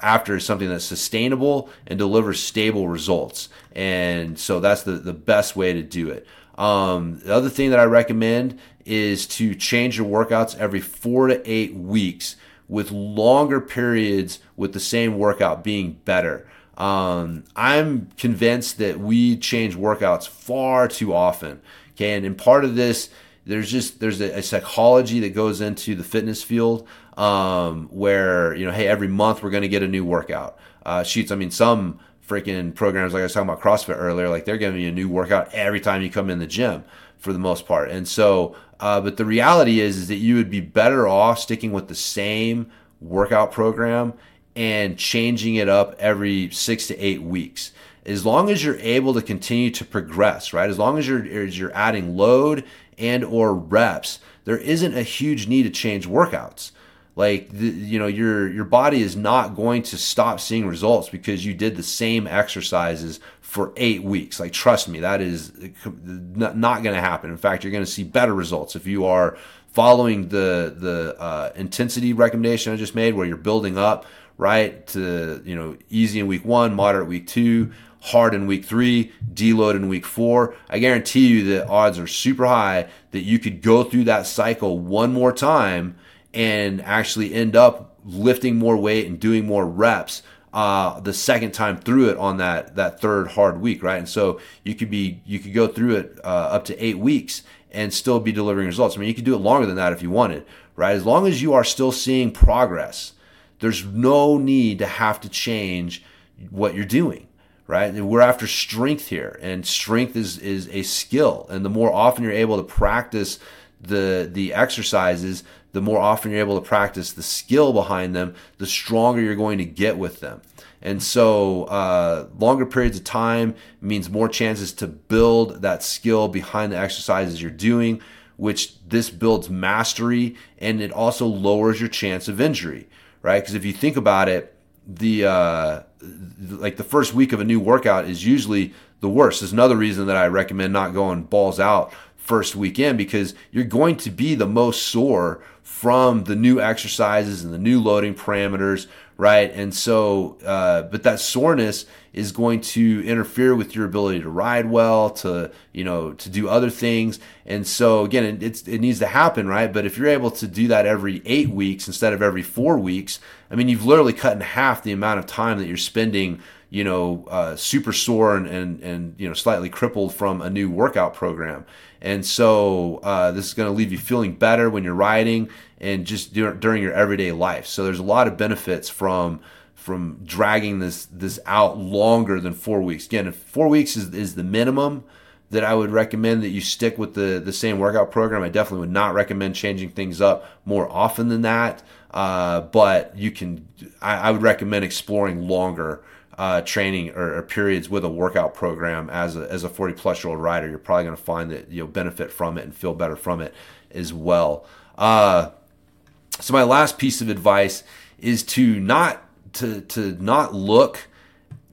after something that's sustainable and delivers stable results, and so that's the the best way to do it. Um, the other thing that I recommend is to change your workouts every four to eight weeks with longer periods with the same workout being better. Um, I'm convinced that we change workouts far too often. Okay, and in part of this, there's just there's a, a psychology that goes into the fitness field um, where you know, hey, every month we're going to get a new workout. Uh, sheets. I mean, some freaking programs like I was talking about CrossFit earlier, like they're giving you a new workout every time you come in the gym for the most part. And so, uh, but the reality is, is that you would be better off sticking with the same workout program and changing it up every six to eight weeks. As long as you're able to continue to progress, right? As long as you're as you're adding load and or reps, there isn't a huge need to change workouts like the, you know your your body is not going to stop seeing results because you did the same exercises for eight weeks like trust me that is not going to happen in fact you're going to see better results if you are following the the uh, intensity recommendation i just made where you're building up right to you know easy in week one moderate week two hard in week three, deload in week four. I guarantee you that odds are super high that you could go through that cycle one more time and actually end up lifting more weight and doing more reps uh, the second time through it on that that third hard week, right? And so you could be you could go through it uh, up to eight weeks and still be delivering results. I mean, you could do it longer than that if you wanted, right? As long as you are still seeing progress, there's no need to have to change what you're doing right? We're after strength here, and strength is is a skill. And the more often you're able to practice the the exercises, the more often you're able to practice the skill behind them, the stronger you're going to get with them. And so, uh, longer periods of time means more chances to build that skill behind the exercises you're doing, which this builds mastery and it also lowers your chance of injury, right? Because if you think about it, the uh, like the first week of a new workout is usually the worst. There's another reason that I recommend not going balls out first weekend because you're going to be the most sore from the new exercises and the new loading parameters, right? And so, uh, but that soreness is going to interfere with your ability to ride well, to you know, to do other things. And so, again, it, it needs to happen, right? But if you're able to do that every eight weeks instead of every four weeks, I mean, you've literally cut in half the amount of time that you're spending you know, uh, super sore and, and, and, you know, slightly crippled from a new workout program. And so uh, this is going to leave you feeling better when you're riding and just dur- during your everyday life. So there's a lot of benefits from from dragging this this out longer than four weeks. Again, four weeks is, is the minimum that I would recommend that you stick with the the same workout program. I definitely would not recommend changing things up more often than that. Uh, but you can, I, I would recommend exploring longer uh, training or, or, periods with a workout program as a, as a 40 plus year old rider, you're probably going to find that you'll benefit from it and feel better from it as well. Uh, so my last piece of advice is to not to to not look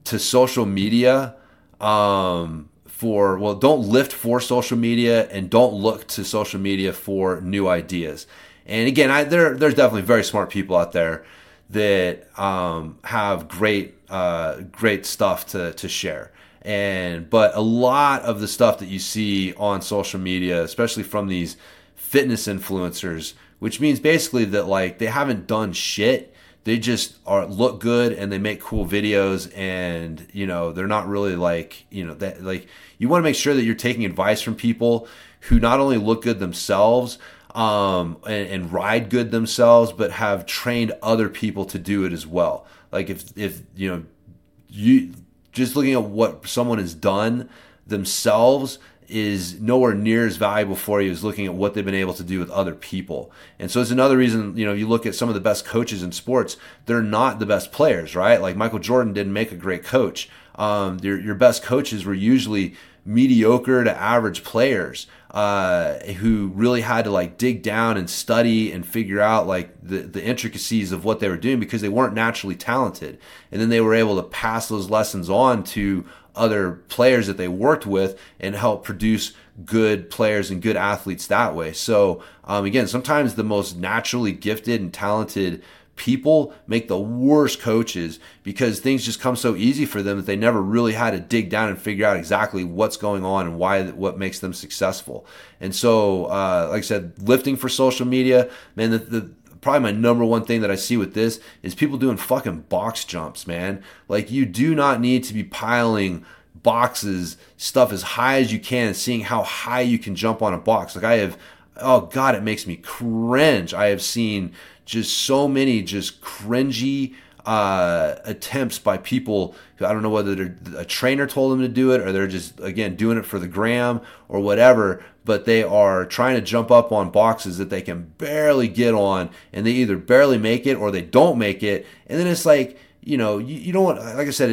to social media um, for well don't lift for social media and don't look to social media for new ideas and again I, there there's definitely very smart people out there that um, have great uh, great stuff to to share. And but a lot of the stuff that you see on social media, especially from these fitness influencers, which means basically that like they haven't done shit. They just are look good and they make cool videos and you know they're not really like you know that like you want to make sure that you're taking advice from people who not only look good themselves um, and, and, ride good themselves, but have trained other people to do it as well. Like if if you know you just looking at what someone has done themselves is nowhere near as valuable for you as looking at what they've been able to do with other people. And so it's another reason, you know, you look at some of the best coaches in sports, they're not the best players, right? Like Michael Jordan didn't make a great coach. Um, your, your best coaches were usually mediocre to average players uh, who really had to like dig down and study and figure out like the, the intricacies of what they were doing because they weren't naturally talented. And then they were able to pass those lessons on to other players that they worked with and help produce good players and good athletes that way. So, um, again, sometimes the most naturally gifted and talented people make the worst coaches because things just come so easy for them that they never really had to dig down and figure out exactly what's going on and why what makes them successful. And so, uh, like I said, lifting for social media, man, the, the probably my number one thing that I see with this is people doing fucking box jumps, man. Like you do not need to be piling boxes stuff as high as you can and seeing how high you can jump on a box. Like I have oh god, it makes me cringe. I have seen just so many just cringy uh, attempts by people I don't know whether a trainer told them to do it or they're just again doing it for the gram or whatever, but they are trying to jump up on boxes that they can barely get on, and they either barely make it or they don't make it, and then it's like you know, you, you don't want, like I said,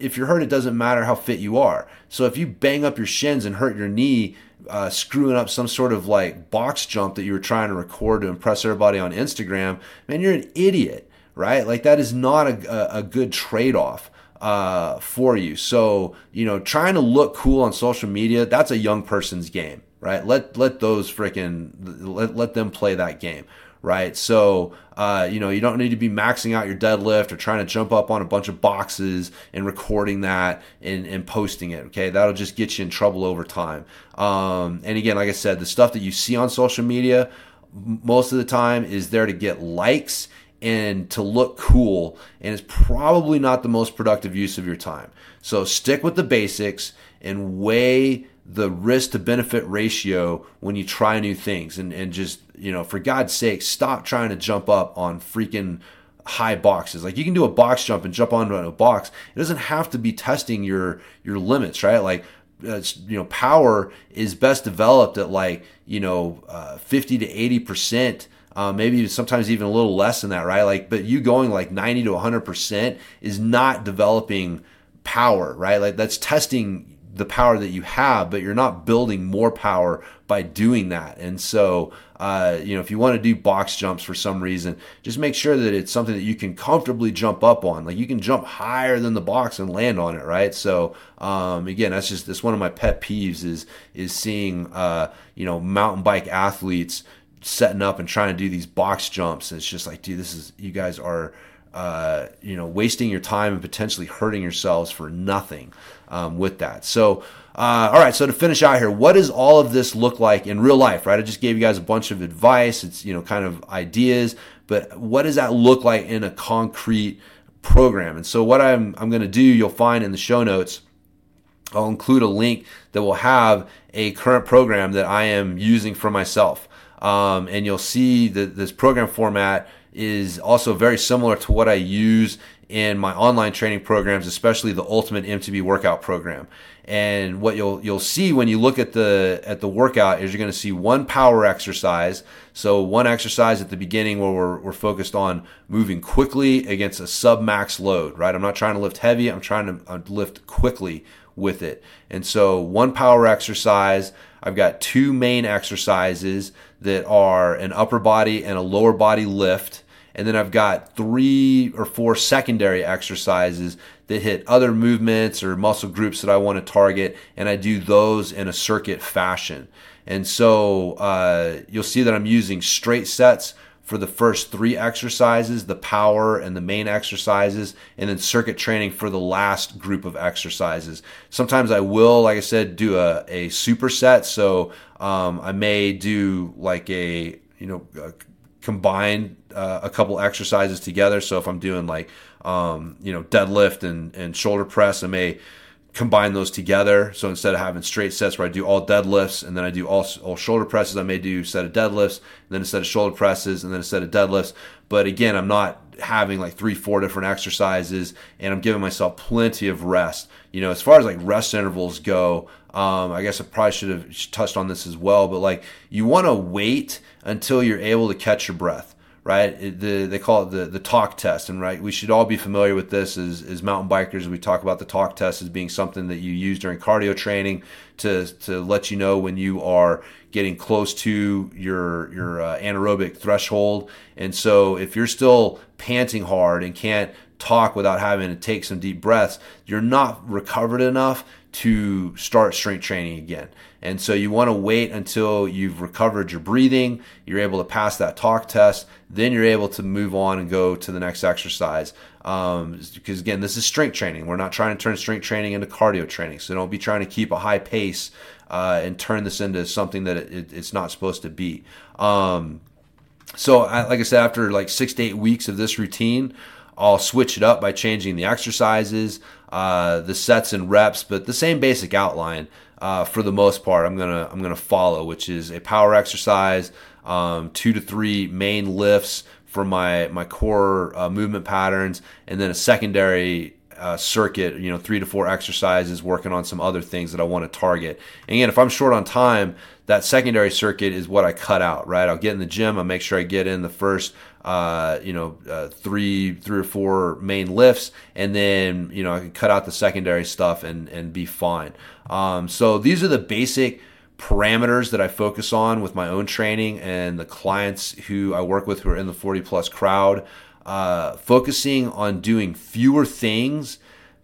if you're hurt, it doesn't matter how fit you are. So if you bang up your shins and hurt your knee, uh, screwing up some sort of like box jump that you were trying to record to impress everybody on Instagram, man, you're an idiot, right? Like that is not a, a good trade off. Uh, for you. So, you know, trying to look cool on social media, that's a young person's game, right? Let let those freaking let, let them play that game right? So, uh, you know, you don't need to be maxing out your deadlift or trying to jump up on a bunch of boxes and recording that and, and posting it. Okay, that'll just get you in trouble over time. Um, and again, like I said, the stuff that you see on social media most of the time is there to get likes and to look cool, and it's probably not the most productive use of your time. So stick with the basics and weigh the risk to benefit ratio when you try new things and, and just you know for god's sake stop trying to jump up on freaking high boxes. Like you can do a box jump and jump onto a box. It doesn't have to be testing your your limits right? Like uh, you know power is best developed at like you know uh, 50 to 80 percent uh, maybe sometimes even a little less than that right? Like but you going like 90 to 100 percent is not developing power right? Like that's testing the power that you have, but you're not building more power by doing that. And so, uh, you know, if you want to do box jumps for some reason, just make sure that it's something that you can comfortably jump up on. Like you can jump higher than the box and land on it, right? So, um, again, that's just that's one of my pet peeves is is seeing uh, you know mountain bike athletes setting up and trying to do these box jumps. It's just like, dude, this is you guys are. Uh, you know, wasting your time and potentially hurting yourselves for nothing um, with that. So, uh, all right. So to finish out here, what does all of this look like in real life? Right. I just gave you guys a bunch of advice. It's you know kind of ideas, but what does that look like in a concrete program? And so what I'm I'm going to do, you'll find in the show notes. I'll include a link that will have a current program that I am using for myself. Um, and you'll see that this program format is also very similar to what I use in my online training programs, especially the Ultimate MTB Workout Program. And what you'll you'll see when you look at the at the workout is you're going to see one power exercise. So one exercise at the beginning where we're, we're focused on moving quickly against a sub max load. Right? I'm not trying to lift heavy. I'm trying to uh, lift quickly with it. And so one power exercise. I've got two main exercises that are an upper body and a lower body lift and then I've got three or four secondary exercises that hit other movements or muscle groups that I want to target, and I do those in a circuit fashion. And so uh, you'll see that I'm using straight sets for the first three exercises, the power and the main exercises, and then circuit training for the last group of exercises. Sometimes I will, like I said, do a, a superset. So um, I may do like a, you know, a combine uh, a couple exercises together. So if I'm doing like um, you know deadlift and and shoulder press, I may combine those together. So instead of having straight sets where I do all deadlifts and then I do all, all shoulder presses, I may do a set of deadlifts, and then a set of shoulder presses, and then a set of deadlifts. But again, I'm not having like three, four different exercises, and I'm giving myself plenty of rest. You know, as far as like rest intervals go, um, I guess I probably should have touched on this as well, but like you want to wait until you're able to catch your breath right? the, they call it the, the talk test. And right, we should all be familiar with this as, as mountain bikers. We talk about the talk test as being something that you use during cardio training to, to let you know when you are getting close to your, your uh, anaerobic threshold. And so if you're still panting hard and can't talk without having to take some deep breaths, you're not recovered enough to start strength training again. And so you want to wait until you've recovered your breathing, you're able to pass that talk test, then you're able to move on and go to the next exercise. Um, because again, this is strength training. We're not trying to turn strength training into cardio training. So don't be trying to keep a high pace uh, and turn this into something that it, it's not supposed to be. Um, so, I, like I said, after like six to eight weeks of this routine, I'll switch it up by changing the exercises, uh, the sets and reps, but the same basic outline uh, for the most part. I'm gonna I'm gonna follow, which is a power exercise, um, two to three main lifts for my my core uh, movement patterns, and then a secondary uh, circuit, you know, three to four exercises, working on some other things that I want to target. And again, if I'm short on time, that secondary circuit is what I cut out, right? I'll get in the gym, I make sure I get in the first, uh, you know, uh, three, three or four main lifts, and then you know I can cut out the secondary stuff and and be fine. Um, so these are the basic parameters that I focus on with my own training and the clients who I work with who are in the 40 plus crowd uh, focusing on doing fewer things,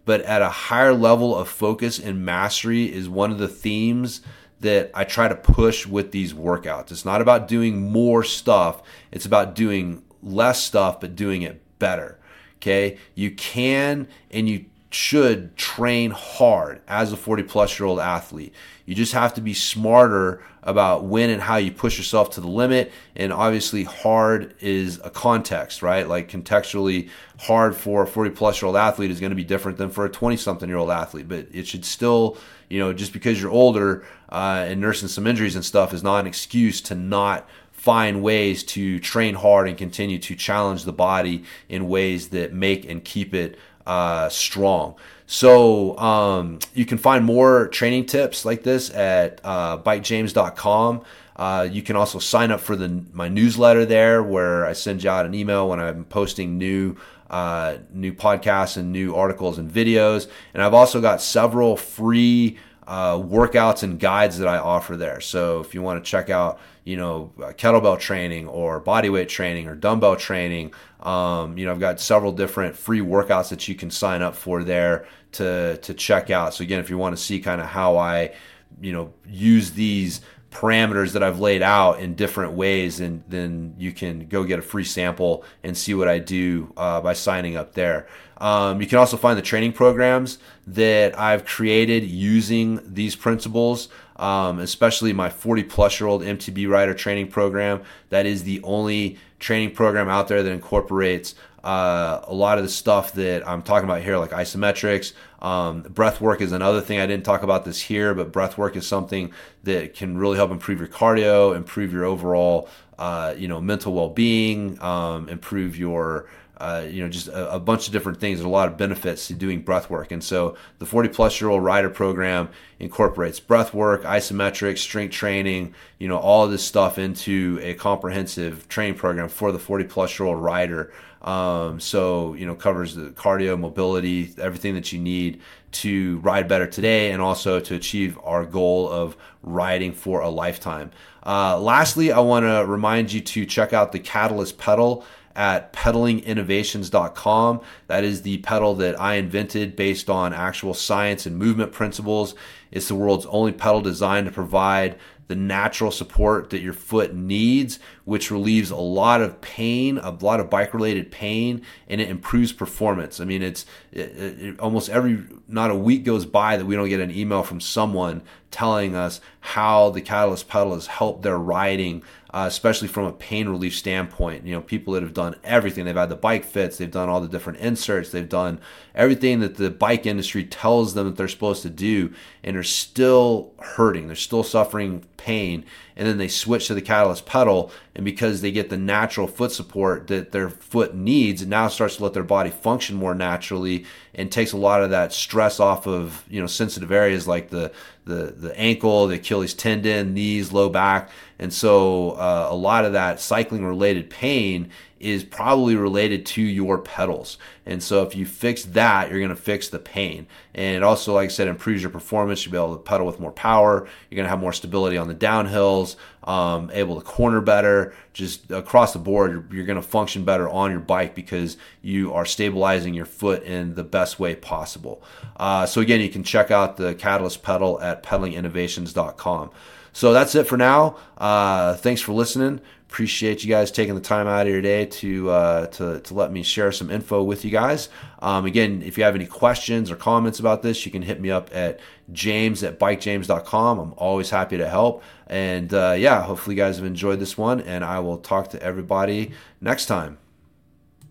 but at a higher level of focus and mastery is one of the themes that I try to push with these workouts. It's not about doing more stuff, it's about doing less stuff, but doing it better. Okay. You can and you should train hard as a 40 plus year old athlete. You just have to be smarter about when and how you push yourself to the limit. And obviously, hard is a context, right? Like contextually, hard for a 40 plus year old athlete is going to be different than for a 20 something year old athlete. But it should still, you know, just because you're older uh, and nursing some injuries and stuff is not an excuse to not find ways to train hard and continue to challenge the body in ways that make and keep it uh, strong. So um, you can find more training tips like this at uh, bikejames.com. Uh, you can also sign up for the my newsletter there, where I send you out an email when I'm posting new uh, new podcasts and new articles and videos. And I've also got several free uh, workouts and guides that I offer there. So if you want to check out, you know, kettlebell training or bodyweight training or dumbbell training, um, you know, I've got several different free workouts that you can sign up for there to to check out. So again, if you want to see kind of how I, you know, use these parameters that I've laid out in different ways, and then you can go get a free sample and see what I do uh, by signing up there. Um, you can also find the training programs that I've created using these principles, um, especially my 40 plus year old MTB rider training program. That is the only training program out there that incorporates uh, a lot of the stuff that I'm talking about here, like isometrics. Um, breath work is another thing. I didn't talk about this here, but breath work is something that can really help improve your cardio, improve your overall, uh, you know, mental well-being, um, improve your uh, you know, just a, a, bunch of different things. There's a lot of benefits to doing breath work. And so the 40 plus year old rider program incorporates breath work, isometrics, strength training, you know, all this stuff into a comprehensive training program for the 40 plus year old rider. Um, so, you know, covers the cardio, mobility, everything that you need to ride better today and also to achieve our goal of riding for a lifetime. Uh, lastly, I want to remind you to check out the Catalyst pedal at pedalinginnovations.com. That is the pedal that I invented based on actual science and movement principles. It's the world's only pedal designed to provide the natural support that your foot needs, which relieves a lot of pain, a lot of bike related pain, and it improves performance. I mean, it's it, it, almost every, not a week goes by that we don't get an email from someone telling us how the Catalyst pedal has helped their riding uh, especially from a pain relief standpoint. You know, people that have done everything. They've had the bike fits, they've done all the different inserts, they've done everything that the bike industry tells them that they're supposed to do, and are still hurting. They're still suffering pain. And then they switch to the Catalyst pedal, and because they get the natural foot support that their foot needs, it now starts to let their body function more naturally and takes a lot of that stress off of you know sensitive areas like the the the ankle, the Achilles tendon, knees, low back, and so uh, a lot of that cycling related pain is probably related to your pedals. And so if you fix that, you're going to fix the pain. And it also, like I said, improves your performance. You'll be able to pedal with more power. You're going to have more stability on the downhills, um, able to corner better. Just across the board, you're, you're going to function better on your bike because you are stabilizing your foot in the best way possible. Uh, so again, you can check out the Catalyst pedal at pedalinginnovations.com. So that's it for now. Uh, thanks for listening. Appreciate you guys taking the time out of your day to uh, to, to let me share some info with you guys. Um, again, if you have any questions or comments about this, you can hit me up at james at bikejames.com. I'm always happy to help. And uh, yeah, hopefully you guys have enjoyed this one, and I will talk to everybody next time.